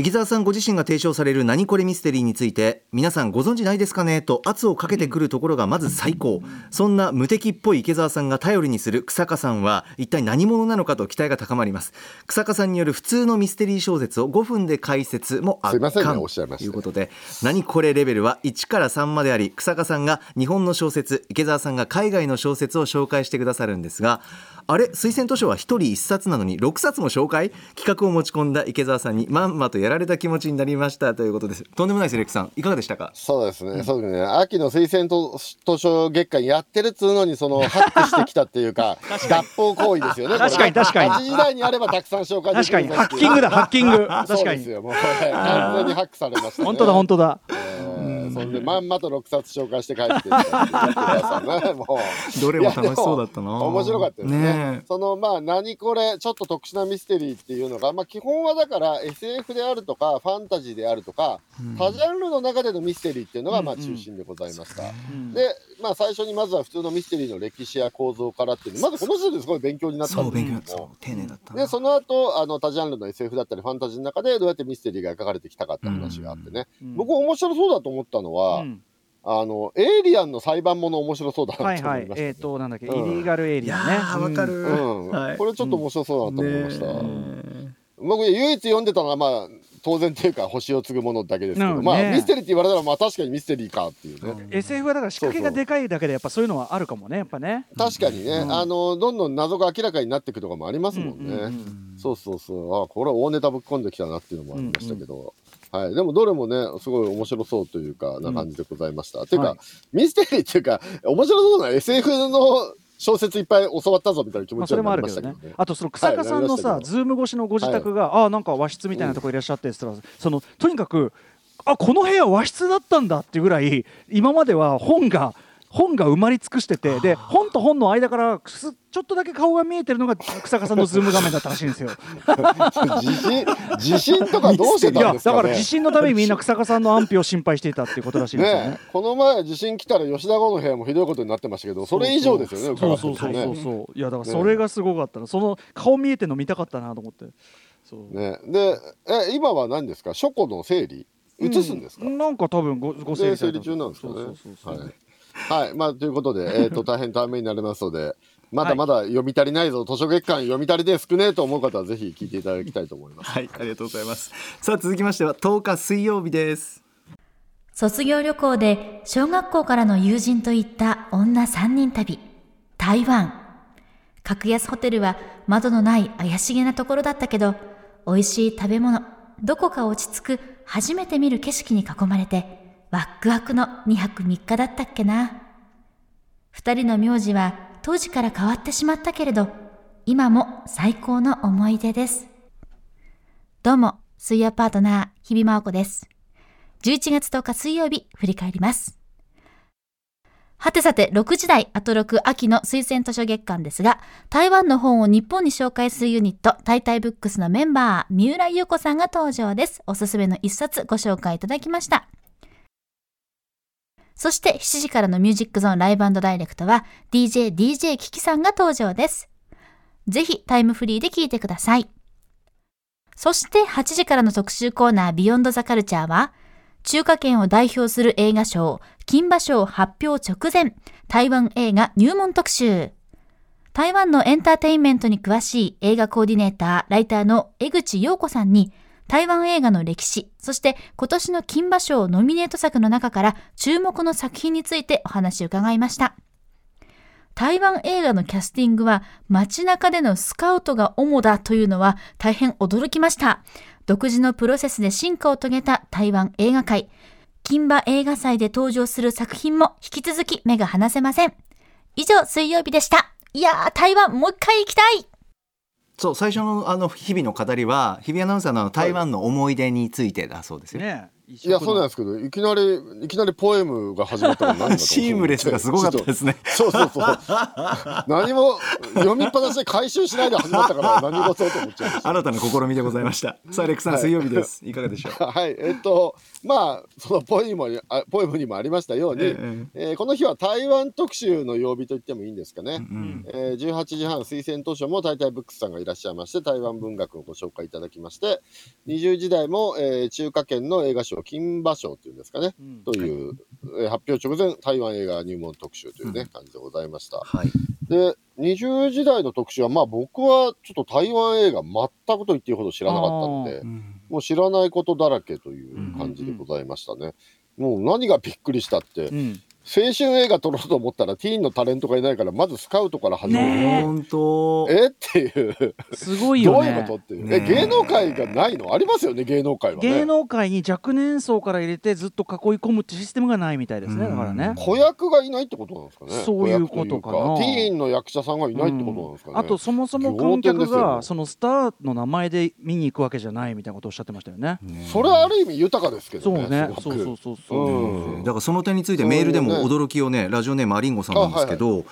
池澤さんご自身が提唱される何これミステリーについて皆さんご存知ないですかね？と圧をかけてくるところがまず最高。そんな無敵っぽい池澤さんが頼りにする草加さんは一体何者なのかと期待が高まります。草加さんによる普通のミステリー小説を5分で解説も圧すいませんね巻おっしゃいまして。ということで何これレベルは1から3まであり草加さんが日本の小説池澤さんが海外の小説を紹介してくださるんですがあれ？推薦図書は1人1冊なのに6冊も紹介？企画を持ち込んだ池澤さんにまんまとやられた気持ちになりましたということです。とんでもないですレックさんいかがでしたか？そうですね、そうですね。秋の推薦図書月間やってるっつうのに、その、ハックしてきたっていうか、脱法行為ですよね。確かに確かに。8時台にあればたくさん紹介でき確かに。るハッキングだハッキング。そう確かに。ですよ、もう、完全にハックされましたね。本当だ本当だ。えーそんでまんまと6冊紹介して帰ってきた *laughs* どれも楽しそうだったな。面白かったですね。ねえ。そのまあ何これちょっと特殊なミステリーっていうのが、まあ、基本はだから SF であるとかファンタジーであるとか、多ジャンルの中でのミステリーっていうのがまあ中心でございました、うんでまあ最初にまずは普通のミステリーの歴史や構造からっていうまずこの時点ですごい勉強になったそうんです勉強になった。けども丁寧だったな。でその後あの多ジャンルの SF だったりファンタジーの中でどうやってミステリーが描かれてきたかって話があってね、うん。僕面白そうだと思ったのは、うん。あのエイリアンの裁判もの面白そうだなと思はいいはいましたね、えっ、となんだっけ、うん。イリーガルエイリアンねーわかる、うん。はい。これちょっと面白そうだなと思いました、ね僕唯一読んでたのはまあ当然っていうか星を継ぐものだけですけど、ねまあミステリーって言われたらまあ確かにミステリーかっていうね、SF はだから仕掛けがでかいだけでやっぱそういうのはあるかもねやっぱね。確かにね、うん。あのどんどん謎が明らかになっていくとかもありますもんね、うんうんうんそうそうそう。あこれは大ネタぶっ込んできたなっていうのもありましたけど、はい、でもどれもねすごい面白そうというかな感じでございました、てい。うか、はいミステリーっていうか面白そうな SF の小説いっぱい教わったぞみたいな気まあ、持ちもありましたけどね。どね。あとその草加さんのさ、はいズーム越しのご自宅が、ああなんか和室みたいなとこいらっしゃってって言ったら、そのとにかくあこの部屋和室だったんだっていうぐらい今までは本が本が埋まり尽くしててで本と本の間からすちょっとだけ顔が見えてるのが草加さんのズーム画面だったらしいんですよ。地震地震とかどうしてたんですかねだから地震のためにみんな草加さんの安否を心配していたっていうことらしいんですよね。ね。この前地震来たら吉田剛の部屋もひどいことになってましたけどそれ以上ですよねそう伺そうそうそうそう。いやだからそれがすごかったな、その顔見えてるの見たかったなと思って。そう、ね。でえ今は何ですか？書庫の整理？移すんですか、うなんか多分ごご整理整理中なんですかね。そうそうそうそう。はい、はい、まあということで、*laughs* えー、と大変ためになりますのでまだまだ読み足りないぞ、図書月間読み足りで少ねえと思う方はぜひ聞いていただきたいと思います。はいありがとうございますさあ続きましては10日水曜日です卒業旅行で小学校からの友人と行った女3人旅。台湾。格安ホテルは窓のない怪しげなところだったけど、美味しい食べ物、どこか落ち着く初めて見る景色に囲まれて、ワックワクの2泊3日だったっけな。二人の名字は当時から変わってしまったけれど、今も最高の思い出です。どうも、水曜パートナー、日比真央子です。11月10日水曜日、振り返ります。はてさて、6時台、アトロク秋の推薦図書月間ですが、台湾の本を日本に紹介するユニット、タイタイブックスのメンバー、三浦優子さんが登場です。おすすめの一冊ご紹介いただきました。そして7時からのミュージックゾーンライブダイレクトは DJ DJ キキさんが登場です。ぜひタイムフリーで聴いてください。そして8時からの特集コーナービヨンドザカルチャーは中華圏を代表する映画賞、金馬賞発表直前、台湾映画入門特集。台湾のエンターテインメントに詳しい映画コーディネーター、ライターの江口洋子さんに、台湾映画の歴史、そして今年の金馬賞ノミネート作の中から注目の作品についてお話を伺いました。台湾映画のキャスティングは街中でのスカウトが主だというのは大変驚きました。独自のプロセスで進化を遂げた台湾映画界。金馬映画祭で登場する作品も引き続き目が離せません。以上、水曜日でした。いやー、台湾もう一回行きたいそう最初のあの日々の語りは日比アナウンサーの台湾の思い出についてだそうですよ。ねいや、そうなんですけど、いきなり、いきなりポエムが始まったの *laughs* シームレスがすごかったですね。そうそうそう。*laughs* 何も読みっぱなしで回収しないで始まったから何事と思っちゃいました。新たな試みでございました。さあアレックさん、はい水曜日です。いかがでしょう？*laughs* はい、えっと、まあ、そのポエムにあポエムにもありましたように、ええーこの日は台湾特集の曜日と言ってもいいんですかね。うんえー18時半推薦図書も大体ブックスさんがいらっしゃいまして台湾文学をご紹介いただきまして20時台も、えー中華圏の映画賞金馬賞というんですかね、うん。という、えー発表直前台湾映画入門特集というね、感じでございました。はい。で20時台の特集はまあ僕はちょっと台湾映画全くと言っていいほど知らなかったのでうんもう知らないことだらけという感じでございましたね、もう何がびっくりしたって、うん青春映画撮ろうと思ったらティーンのタレントがいないからまずスカウトから始める、ね本当。え。っていう。すごいどよね。ういうことっていう、ねえ。芸能界がないの？ありますよね？芸能界はね。芸能界に若年層から入れてずっと囲い込むってシステムがないみたいですね。だからね。子役がいないってことなんですかね？そういうことかな。ティーンの役者さんがいないってことなんですかね、あとそもそも観客がそのスターの名前で見に行くわけじゃないみたいなことをおっしゃってましたよね。それはある意味豊かですけどねそうね。そうそうそうそう。うん。だからその点についてメールでも驚きをねラジオネームアリンゴさんなんですけど、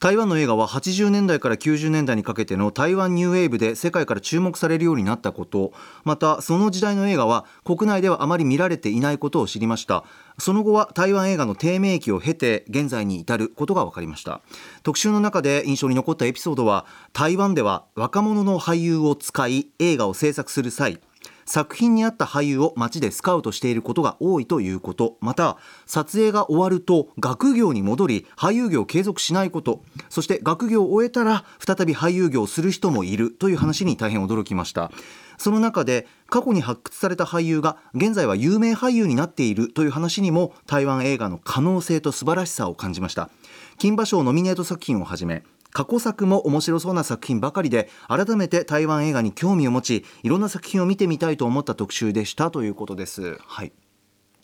台湾の映画は80年代から90年代にかけての台湾ニューウェーブで世界から注目されるようになったこと。またその時代の映画は国内ではあまり見られていないことを知りました。その後は台湾映画の低迷期を経て現在に至ることが分かりました。特集の中で印象に残ったエピソードは台湾では若者の俳優を使い映画を制作する際作品に合った俳優を街でスカウトしていることが多いということ。また撮影が終わると学業に戻り俳優業を継続しないこと。そして学業を終えたら再び俳優業をする人もいる。という話に大変驚きました。その中で過去に発掘された俳優が現在は有名俳優になっている。という話にも台湾映画の可能性と素晴らしさを感じました。金馬賞ノミネート作品をはじめ過去作も面白そうな作品ばかりで改めて台湾映画に興味を持ちいろんな作品を見てみたいと思った特集でしたということですはい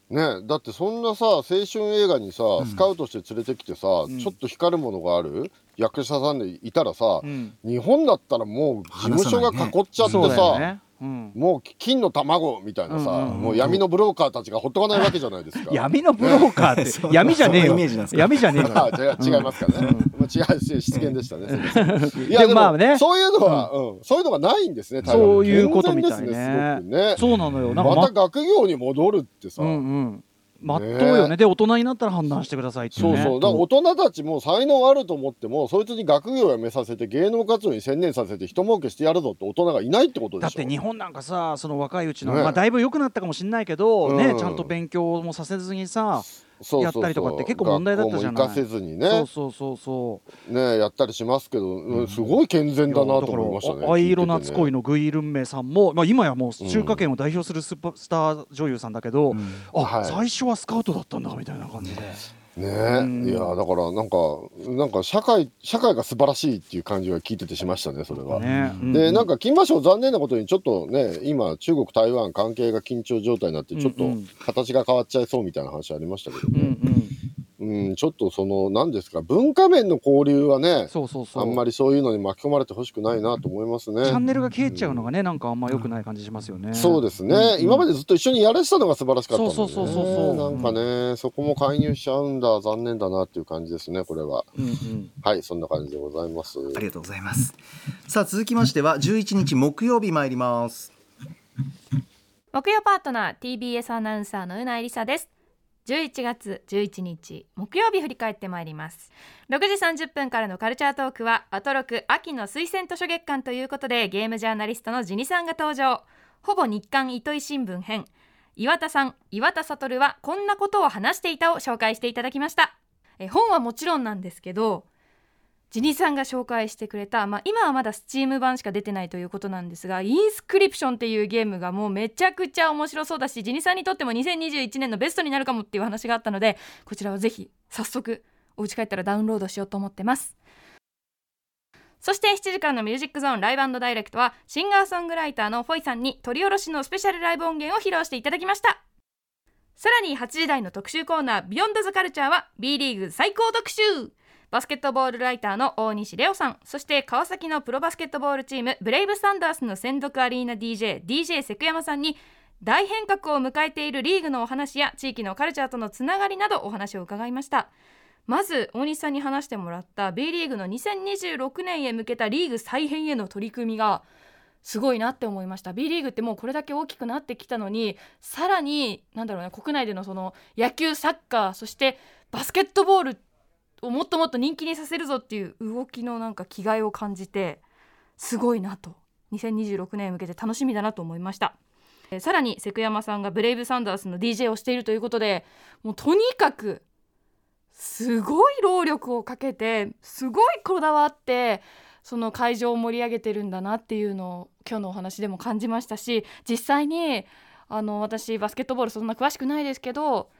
ねだってそんなさ青春映画にさ、スカウトして連れてきてさ、ちょっと光るものがある？役者さんでいたらさ、うん日本だったらもう事務所が囲っちゃってさ。うん。もう金の卵みたいなさ、うんうんうんもう闇のブローカーたちがほっとかないわけじゃないですか。闇のブローカーって闇じゃねえよそんなイメージなんです。か？闇じゃねえ違いますかね。まあ違うし失言でしたね。すいやででももまあねそういうのは、うんそういうのがないんですね。そういうことみたいねね。そうなのよ。また学業に戻るってさ。うんうん。まっとうよね。で大人になったら判断してくださいってね。そうそう、だから大人たちも才能あると思ってもそいつに学業をやめさせて芸能活動に専念させて人儲けしてやるぞって大人がいないってことでしょだって日本なんかさその若いうちの、ねまあだいぶ良くなったかもしれないけど、うんねちゃんと勉強もさせずにさ、やったりとかって結構問題だったじゃない。学校も行かせずにね。そうそうそうそう。ねやったりしますけど、うんすごい健全だなと思いましたね。藍色夏恋ののグイルンメイさんも、まあ、今やもう中華圏を代表するスーパースター女優さんだけど、あ、はい。最初はスカウトだったんだみたいな感じで。ね。うん。いやだからなんかなんか社会社会が素晴らしいっていう感じが聞いててしましたねそれは。ね。でなんかか金馬賞残念なことにちょっとね今中国台湾関係が緊張状態になってちょっとうんうん形が変わっちゃいそうみたいな話ありましたけどうんうね、ん、うんちょっとその何ですか文化面の交流はねそうそうそう。あんまりそういうのに巻き込まれてほしくないなと思いますね。チャンネルが消えちゃうのがねなんかあんま良くない感じしますよね。そうですね、うん今までずっと一緒にやらせたのが素晴らしかったんで、ね、そうそうそうそうそう。なんかね、そこも介入しちゃうんだ。残念だなっていう感じですねこれは。うんうん。はいそんな感じでございます。ありがとうございます。さあ続きましては11日木曜日参ります。木曜パートナー TBS アナウンサーのうなえりさです11月11日木曜日振り返ってまいります。6時30分からのカルチャートークはアトロク秋の推薦図書月間ということでゲームジャーナリストのジニさんが登場。ほぼ日刊糸井新聞編。岩田さん岩田悟はこんなことを話していたを紹介していただきました。え本はもちろんなんですけどジニさんが紹介してくれた、まあ、今はまだスチーム版しか出てないということなんですがインスクリプションっていうゲームがもうめちゃくちゃ面白そうだしジニさんにとっても2021年のベストになるかもっていう話があったのでこちらはぜひ早速お家帰ったらダウンロードしようと思ってます。そして7時間のミュージックゾーンライブダイレクトはシンガーソングライターのフォイさんに取り下ろしのスペシャルライブ音源を披露していただきました。さらに8時台の特集コーナービヨンドザカルチャーは B リーグ最高特集。バスケットボールライターの大西レオさん。そして川崎のプロバスケットボールチームブレイブサンダースの専属アリーナ DJ DJ セクヤマさんに大変革を迎えているリーグのお話や地域のカルチャーとのつながりなどお話を伺いました。まず大西さんに話してもらった B リーグの2026年へ向けたリーグ再編への取り組みがすごいなって思いました。B リーグってもうこれだけ大きくなってきたのにさらになんだろうね国内でのその野球サッカーそしてバスケットボールをもっともっと人気にさせるぞっていう動きのなんか気概を感じてすごいなと。2026年へ向けて楽しみだなと思いました。えさらにセクヤマさんがブレイブサンダースの DJ をしているということでもうとにかくすごい労力をかけてすごいこだわってその会場を盛り上げてるんだなっていうのを今日のお話でも感じましたし実際にあの私バスケットボールそんな詳しくないですけど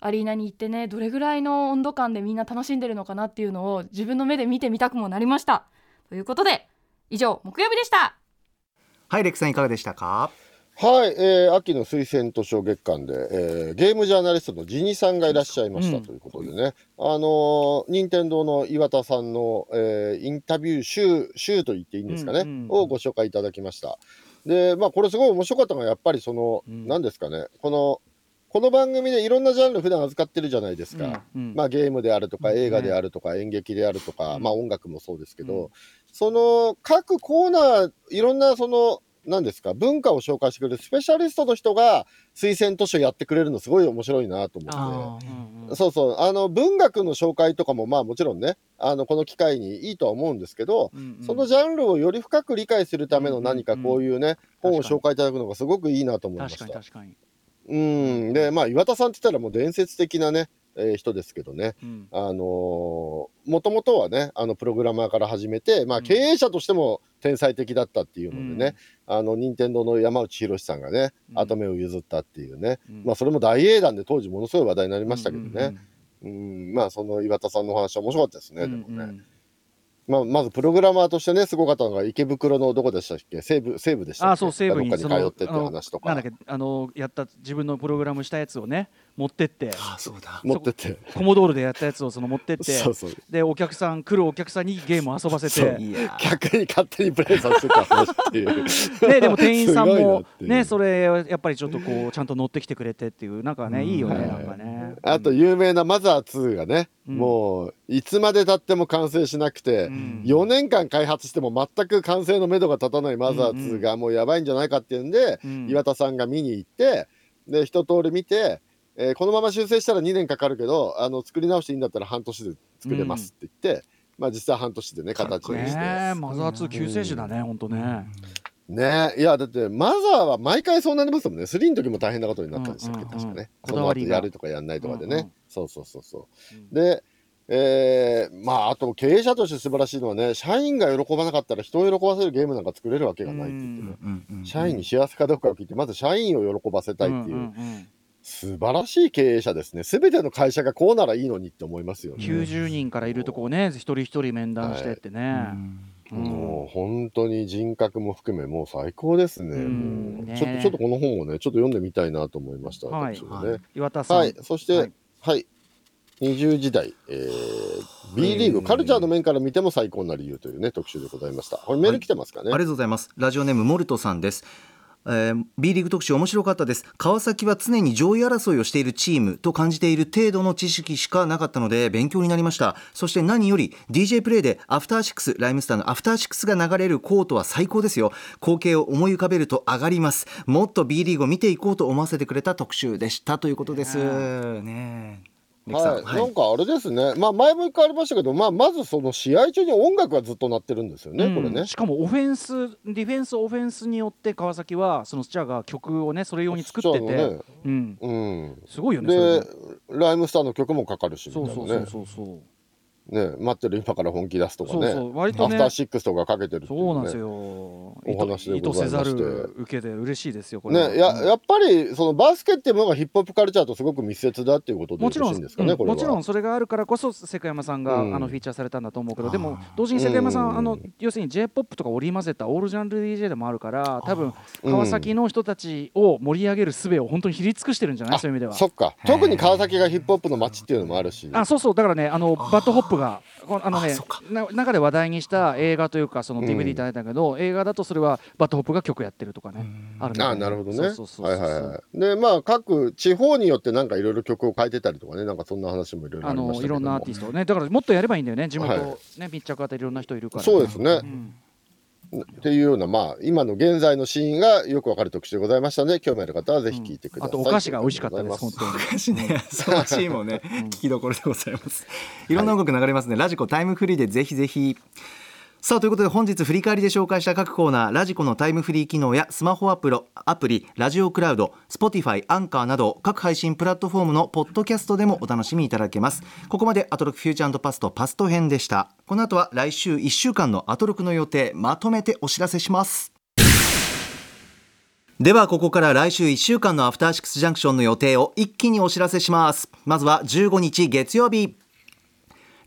アリーナに行ってねどれぐらいの温度感でみんな楽しんでるのかなっていうのを自分の目で見てみたくもなりました。ということで以上木曜日でした。はいレクさんいかがでしたか？はい、えー秋の推薦図書月間で、えーゲームジャーナリストのジニさんがいらっしゃいました。うん。ということでね、あのー任天堂の岩田さんの、えーインタビュー集集と言っていいんですかね、うんうんをご紹介いただきました。で、まあ、これすごい面白かったのが、やっぱりその、うん。何ですかね、この、この番組でいろんなジャンル普段扱ってるじゃないですか。うんうん。まあ、ゲームであるとかうん。映画であるとか演劇であるとか、うん。まあ、音楽もそうですけど、うん。その各コーナーいろんなその何ですか文化を紹介してくれるスペシャリストの人が推薦図書やってくれるのすごい面白いなと思って。うんうん。そうそう。あの文学の紹介とかもまあもちろんねあのこの機会にいいとは思うんですけど、うんうん。そのジャンルをより深く理解するための何かこういうね、うん本を紹介いただくのがすごくいいなと思いま確かにした。確かに、うん。でまあ岩田さんって言ったらもう伝説的なね、えー人ですけどね、うん。あのもともとはねあのプログラマーから始めて、まあ、うん。経営者としても天才的だったっていうのでね、あの任天堂の山内宏さんがねうん。後目を譲ったっていうね、うん。まあ、それも大英断で当時ものすごい話題になりましたけどね。うん。うん。うんまあその岩田さんのお話は面白かったですね、うんでもね、うんまあ、まずプログラマーとしてねすごかったのが池袋のどこでしたっけ？西部西部でしたっけ？あそう西部にどっかそのに通ってって話とか。なんだっけあのやった自分のプログラムしたやつをね持ってって。あそうだ。持ってって。コモドールでやったやつをその持ってって。そうそう。でお客さん来るお客さんにゲームを遊ばせて。いや逆に勝手にプレイさせてた話っていう。ね、でも店員さんもねそれやっぱりちょっとこうちゃんと乗ってきてくれてっていう。なんかねいいよねはいなんかね。あと有名なマザー2がね、うん。もういつまでたっても完成しなくて、うん。4年間開発しても全く完成のめどが立たないマザー2がもうやばいんじゃないかっていうんで、うん。岩田さんが見に行ってで一通り見て、えーこのまま修正したら2年かかるけどあの作り直していいんだったら半年で作れますって言って、まあ実際半年でね形にねして。えマザー2救世主だね本当ね。ね。いやだってマザーは毎回そうなりますもんね。3の時も大変なことになったんでしたっけ、うんうんうん。確かね。こだわりが。その後やるとかやんないとかでね、うんうん。そうそうそうそう。うん。でえーまああと経営者として素晴らしいのはね社員が喜ばなかったら人を喜ばせるゲームなんか作れるわけがないって言ってね、うんうん社員に幸せかどうかを聞いてまず社員を喜ばせたいっていう、んんん素晴らしい経営者ですね。全ての会社がこうならいいのにって思いますよね。90人からいるとこをね一人一人面談してってね、うん。もう本当に人格も含めもう最高ですね。うん。ねちょっとちょっとこの本をねちょっと読んでみたいなと思いました。はい。私もね。岩田さん、はい、そして、ははい。い、20時代、えー、B リーグ、カルチャーの面から見ても最高な理由というね、特集でございました。これメール来てますかね。ありがとうございます。ラジオネームモルトさんですえー B リーグ特集面白かったです。川崎は常に上位争いをしているチームと感じている程度の知識しかなかったので勉強になりました。そして何より DJ プレイでアフターシックスライムスターのアフターシックスが流れるコートは最高ですよ。光景を思い浮かべると上がります。もっと B リーグを見ていこうと思わせてくれた特集でした。ということです。ねはい、はい。なんかあれですね、まあ、前も一回ありましたけど、まあ、まずその試合中に音楽がずっと鳴ってるんですよね、うん。これね。しかもオフェンスディフェンスオフェンスによって川崎はそのスチャーが曲をねそれ用に作ってて、ね。うん、うん、すごいよねで、ライムスターの曲もかかるしみたそいうなねそうそうそうね、待ってる今から本気出すとかね、そうそう割とね。アフターシックスとかかけてるっていうねそうなんですよ。お話でございまして。せざる受けで嬉しいですよこれは。ね、やうんやっぱりそのバスケっていうものがヒップホップカルチャーとすごく密接だっていうことでよもちろんろしいんですかね、これは。うんもちろんそれがあるからこそ世界山さんが、うん。あのフィーチャーされたんだと思うけどでも同時に世界山さん、うん。あの要するに j p o p とか織り交ぜたオールジャンル DJ でもあるから多分うん川崎の人たちを盛り上げる術を本当に知り尽くしてるんじゃないそういう意味では。そっか。特に川崎がヒップホップの街っていうのもあるし。あそうそう。だからねあの BAD HOP がこのあのね中で話題にした映画というかそのうん。DVD いただいたけど、映画だとそれは BAD HOP が曲やってるとかねあるみたいあなるほどね。はいはいはい。でまあ各地方によってなんかいろいろ曲を変えてたりとかねなんかそんな話もいろいろあありましたけどいろんなアーティストをねだからもっとやればいいんだよね。地元、はいね密着あたりいろんな人いるからそうですね、んっていうようなまあ今の現在のシーンがよくわかる特集でございましたので興味ある方はぜひ聞いてください、あとお菓子が美味しかったです本当に。おかしいね、そのシーンもね、聞きどころでございます。いろんな音楽流れますね、ラジコタイムフリーでぜひぜひ。さあということで本日振り返りで紹介した各コーナーラジコのタイムフリー機能やスマホアプロアプリラジオクラウド Spotify アンカーなど各配信プラットフォームのポッドキャストでもお楽しみいただけます。ここまでアトロクフューチャーパストパスト編でした。この後は来週1週間のアトロクの予定まとめてお知らせします。ではここから来週1週間のアフターシックスジャンクションの予定を一気にお知らせします。まずは15日月曜日。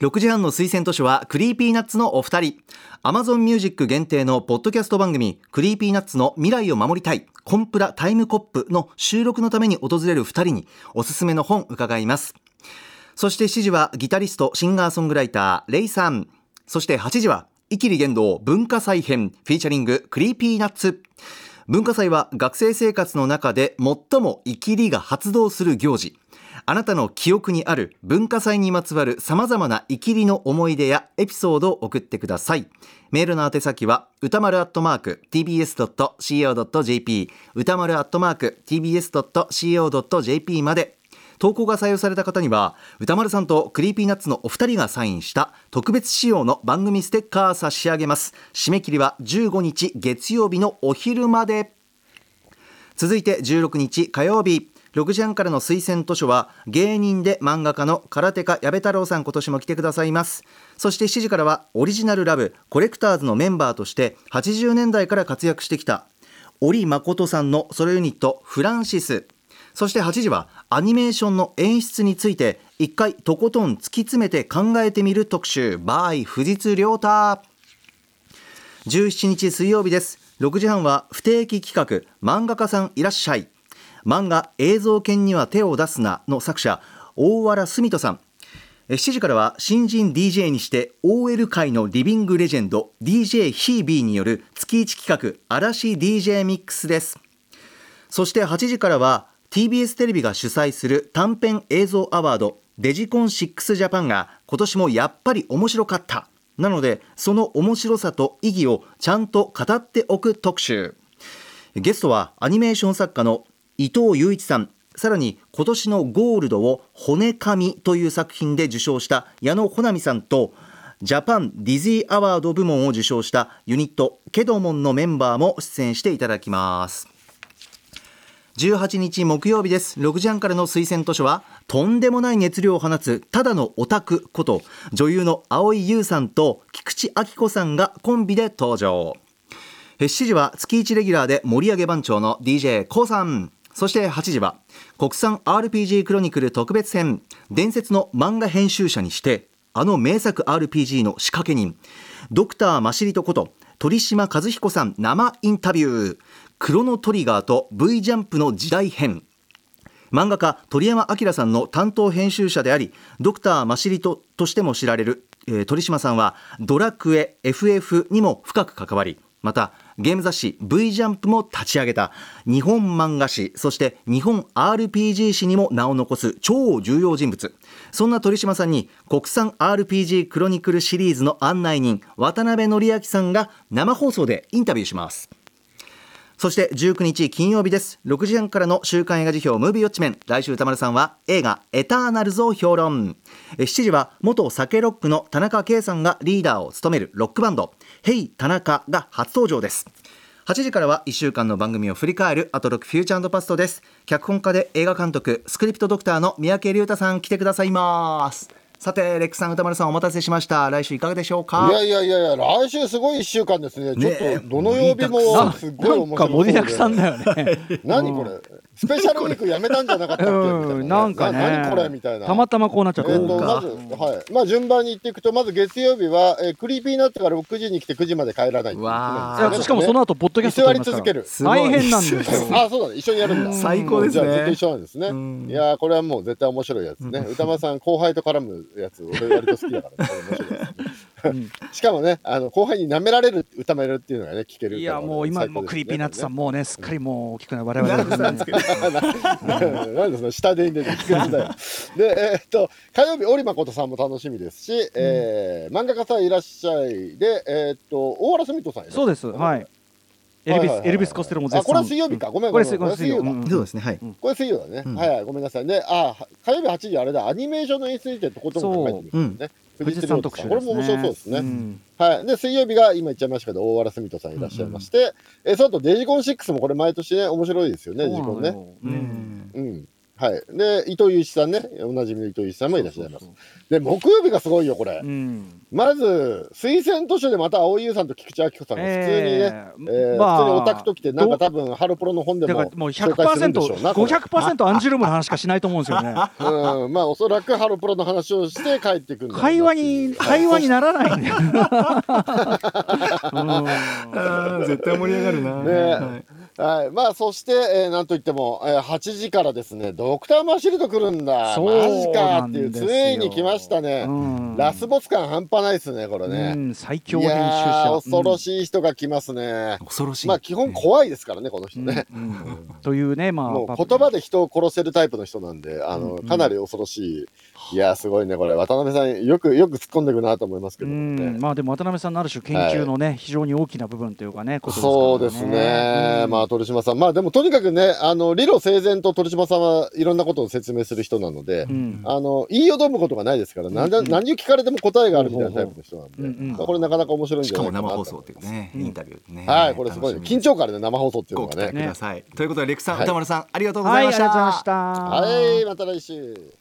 6時半の推薦図書は Creepy Nuts のお二人。Amazon Music 限定のポッドキャスト番組 Creepy Nuts の未来を守りたいコンプラタイムコップの収録のために訪れる二人におすすめの本伺います。そして7時はギタリストシンガーソングライター Rei さん。そして8時はイキリ言動文化祭編フィーチャリング Creepy Nuts。文化祭は学生生活の中で最もイキリが発動する行事。あなたの記憶にある文化祭にまつわる様々なイキリの思い出やエピソードを送ってください。メールの宛先は歌丸アットマーク tbs.co.jp 歌丸アットマーク tbs.co.jp まで。投稿が採用された方には宇多丸さんと Creepy Nuts のお二人がサインした特別仕様の番組ステッカー差し上げます。締め切りは15日月曜日のお昼まで。続いて16日火曜日。6時半からの推薦図書は芸人で漫画家の空手家矢部太郎さん今年も来てくださいます。そして7時からはオリジナルラブコレクターズのメンバーとして80年代から活躍してきた織誠さんのソロユニットフランシス。そして8時はアニメーションの演出について一回とことん突き詰めて考えてみる特集 by 藤津亮太。17日水曜日です。6時半は不定期企画漫画家さんいらっしゃい。漫画映像犬には手を出すなの作者大原澄人さん。7時からは新人 DJ にして OL 界のリビングレジェンド DJ ヒービーによる月1企画嵐 DJ ミックスです。そして8時からは TBS テレビが主催する短編映像アワードデジコン6ジャパンが今年もやっぱり面白かった。なのでその面白さと意義をちゃんと語っておく特集。ゲストはアニメーション作家の伊藤雄一さん。さらに今年のゴールドを「骨紙」という作品で受賞した矢野穂波さんとジャパンディズィーアワード部門を受賞したユニットケドモンのメンバーも出演していただきます。18日木曜日です。6時半からの推薦図書はとんでもない熱量を放つただのオタクこと女優の蒼井優さんと菊池亜希子さんがコンビで登場。7時は月1レギュラーで盛り上げ番長の d j k o さん。そして8時は国産 RPG クロニクル特別編伝説の漫画編集者にしてあの名作 RPG の仕掛け人ドクターマシリトこと鳥島和彦さん生インタビュー。クロノトリガーと V ジャンプの時代編。漫画家鳥山明さんの担当編集者でありドクターマシリトとしても知られる、えー鳥島さんはドラクエ FF にも深く関わりまたゲーム雑誌 V ジャンプも立ち上げた。日本漫画誌そして日本 RPG 誌にも名を残す超重要人物。そんな鳥島さんに国産 RPG クロニクルシリーズの案内人渡辺則明さんが生放送でインタビューします。そして19日金曜日です。6時半からの週刊映画辞表ムービーウォッチメン。来週歌丸さんは映画エターナルズを評論。7時は元酒ロックの田中圭さんがリーダーを務めるロックバンド。ヘイ田中が初登場です。8時からは1週間の番組を振り返るアトロックフューチャーパストです。脚本家で映画監督スクリプトドクターの三宅龍太さん来てくださいます。さてレックさん歌丸さんお待たせしました。来週いかがでしょうか？いやいやいやいや、来週すごい一週間ですね。ちょっとね、どの曜日もすごい面白か盛りだくさんだ。だよね。*laughs* 何これ？スペシャルウィークやめたんじゃなかったっけ？みたいうんなんかね何これ？みたいな。たまたまこうなっちゃったえーとまず、はい。まあ、順番に言っていくと、まず月曜日は、えー Creepy Nuts が6時に来て9時まで帰らないわいやしかもその後ポッドキャスト居座撮り続ける。すごい大変なんですよ *laughs* あ、そうだね。一緒にやるんだ。*laughs* 最高ですねじゃあ、ずっと一緒なんですね。んいやー、これはもう絶対面白いやつね。宇多丸さん、後輩と絡むやつ、俺割と好きだからね。*laughs* 面白いですね *laughs* しかもね、あの後輩に舐められる歌めるっていうのがね、聞けるからいやもう今もうクリーピーナッツさんもうねすっかりもう大きくなる。我々なんはですけどなんでその下で出て聞くんだよ。*laughs* で、えーっと、火曜日、織誠さんも楽しみですし、えー漫画家さんいらっしゃいで、えーっと、大原澄人さんいらっしゃそうです。はい。エルビスエルビス・コステロも絶賛。あこれは水曜日か。ごめんこれごめん。これ水曜これ水曜うん。そうですね。はい。これ水曜だね。うん。はいはい、ごめんなさい。ね。あ、火曜日8時、あれだ、アニメーションの演出についてとことん考えてみるんですね。富士山特集これも面白そうですね。んはい。で、水曜日が今言っちゃいましたけど、大原澄人さんいらっしゃいまして、えその後デジコン6もこれ毎年ね、面白いですよね、デジコンね。うんうん。はい。で、伊藤祐一さんね、おなじみの伊藤祐一さんもいらっしゃいます。で、木曜日がすごいよ、これ。うん。まず、推薦図書でまた青井優さんと菊池亜希子さんが普通にね、えーまあ普通にオタクと来て、なんか多分、ハロプロの本でも紹介するんでしょうな。これ。100%500% アンジュルムの話しかしないと思うんですよね。*laughs* うん、まあおそらくハロプロの話をして帰ってくる会話に会話にならない *laughs* ん。*laughs* だよ絶対盛り上がるな。ね。はい、まあそして、えーなんといっても、えー8時からですねドクターマシルド来るんだ。そうマジかっていうついに来ましたね、うん。ラスボス感半端ないですねこれうね、ん最強い編集者。恐ろしい人が来ますね、恐ろしい。まあ基本怖いですからねこの人ね、うんうん。というねまあもう言葉で人を殺せるタイプの人なんであの、かなり恐ろしいいやーすごいねこれ。渡辺さんよくよく突っ込んでいくなと思いますけうどもね、ん。まあでも渡辺さんのある種研究のね、非常に大きな部分というかねことですからそうですね、まあ鳥島さん、まあでもとにかくね、あの理路整然と鳥島さんはいろんなことを説明する人なので、ん。あの言いよどむことがないですから、なんで何を聞かれても答えがあるみたいなタイプの人なんで、うん。うん。まあこれなかなか面白いんしかじゃないかなも生放送っていうねインタビューね。はい、これすごい。緊張感あるね、生放送っていうのがね。ください。ということでレックさんはい。歌丸さんありがとうごはいあざいましりがとうございましたたはい、また来週。